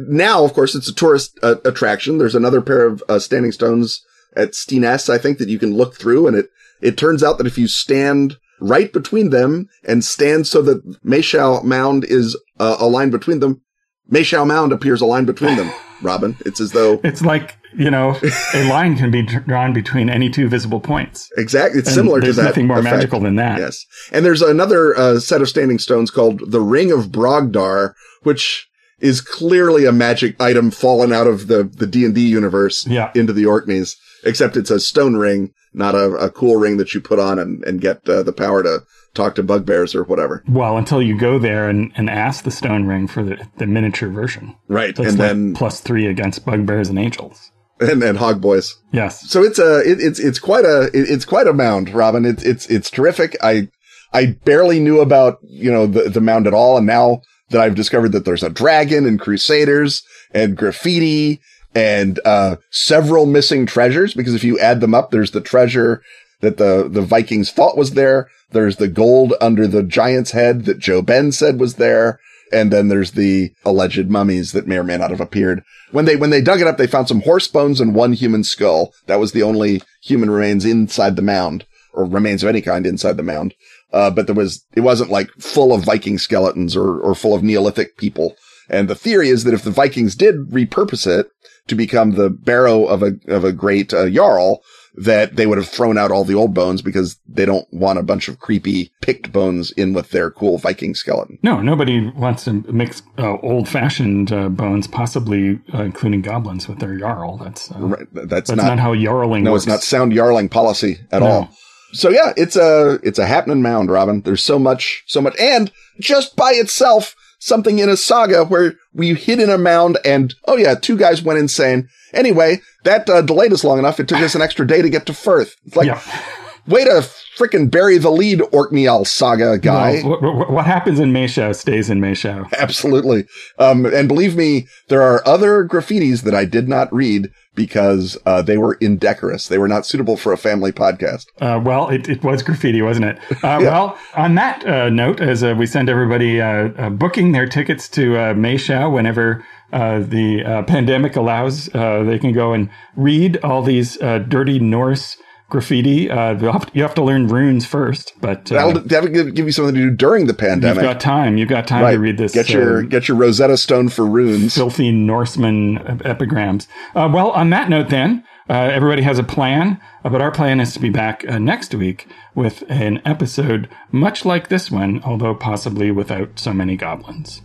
now, of course, it's a tourist uh, attraction. There's another pair of uh, standing stones at Stenness, I think, that you can look through. And it, it turns out that if you stand right between them and stand so that Maeshowe Mound is uh, aligned between them, Maeshowe Mound appears aligned between them, Robin. It's as though It's like you know, a line can be drawn between any two visible points. Exactly. It's And similar to that. there's nothing more effect. magical than that. Yes. And there's another uh, set of standing stones called the Ring of Brodgar, which is clearly a magic item fallen out of the, the D&D universe Yeah. into the Orkneys, except it's a stone ring, not a, a cool ring that you put on and, and get uh, the power to talk to bugbears or whatever. Well, until you go there and, and ask the stone ring for the, the miniature version. Right. That's and like then, plus three against bugbears and angels. and, and hog boys. Yes. So it's a, it, it's, it's quite a, it- it's quite a mound, Robin. It's, it's, it's terrific. I, I barely knew about, you know, the, the mound at all. And now that I've discovered that there's a dragon and crusaders and graffiti and, uh, several missing treasures, because if you add them up, there's the treasure that the, the Vikings thought was there. There's the gold under the giant's head that Jo Ben said was there. And then there's the alleged mummies that may or may not have appeared. When they, when they dug it up, they found some horse bones and one human skull. That was the only human remains inside the mound or remains of any kind inside the mound. Uh, but there was, it wasn't like full of Viking skeletons or, or full of Neolithic people. And the theory is that if the Vikings did repurpose it to become the barrow of a, of a great uh, Jarl, that they would have thrown out all the old bones because they don't want a bunch of creepy picked bones in with their cool Viking skeleton. No, nobody wants to mix uh, old-fashioned uh, bones, possibly uh, including goblins, with their jarl. That's uh, Right. That's, that's not, not, how Jarling no, works. it's not sound Jarling policy at No. all. So yeah, it's a, it's a happening mound, Robin. There's so much, so much, and just by itself, something in a saga where we hid in a mound and, oh yeah, two guys went insane. Anyway, that uh, delayed us long enough. It took us an extra day to get to Firth. It's like, yeah. way to frickin' bury the lead Orkneyal saga guy. Well, what, what, happens in Maeshowe stays in Maeshowe. Absolutely. Um, and believe me, there are other graffitis that I did not read because uh, they were indecorous. They were not suitable for a family podcast. Uh, well, it, it was graffiti, wasn't it? Uh, Well, on that uh, note, as uh, we send everybody uh, uh, booking their tickets to uh, whenever uh, the uh, pandemic allows, uh, they can go and read all these uh, dirty Norse graffiti. Uh, you'll have to, you have to learn runes first, but uh, That'll, that'll give, give you something to do during the pandemic. you've got time. You've got time right. to read this. Get your uh, get your Rosetta Stone for runes. filthy Norseman epigrams. Uh, well, on that note, then, uh, everybody has a plan, uh, but our plan is to be back uh, next week with an episode much like this one, although possibly without so many goblins.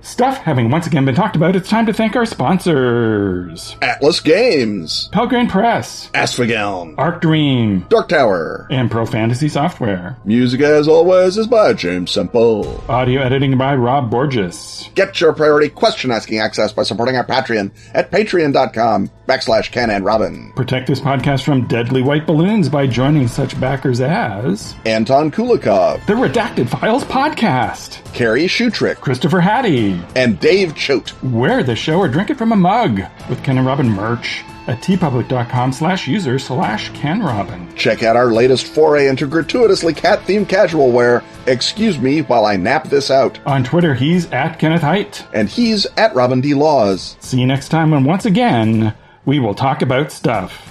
Stuff having once again been talked about, it's time to thank our sponsors Atlas Games, Pelgrane Press, Asphageln, Arc Dream, Dark Tower. and Pro Fantasy Software. Music, as always, is by James Semple. Audio editing by Rob Borges. Get your priority question asking access by supporting our Patreon at patreon.com backslash Ken and Robin. Protect this podcast from deadly white balloons by joining such backers as Anton Kulikov, the Redacted Files Podcast, Carrie Shutrick, Christopher Hattie, and Dave Choate. Wear the show or drink it from a mug with Ken and Robin merch at teepublic.com slash user slash Ken Robin. Check out our latest foray into gratuitously cat-themed casual wear. Excuse me while I nap this out. On Twitter, he's at Kenneth Hite. And he's at Robin D. Laws. See you next time when once again we will talk about stuff.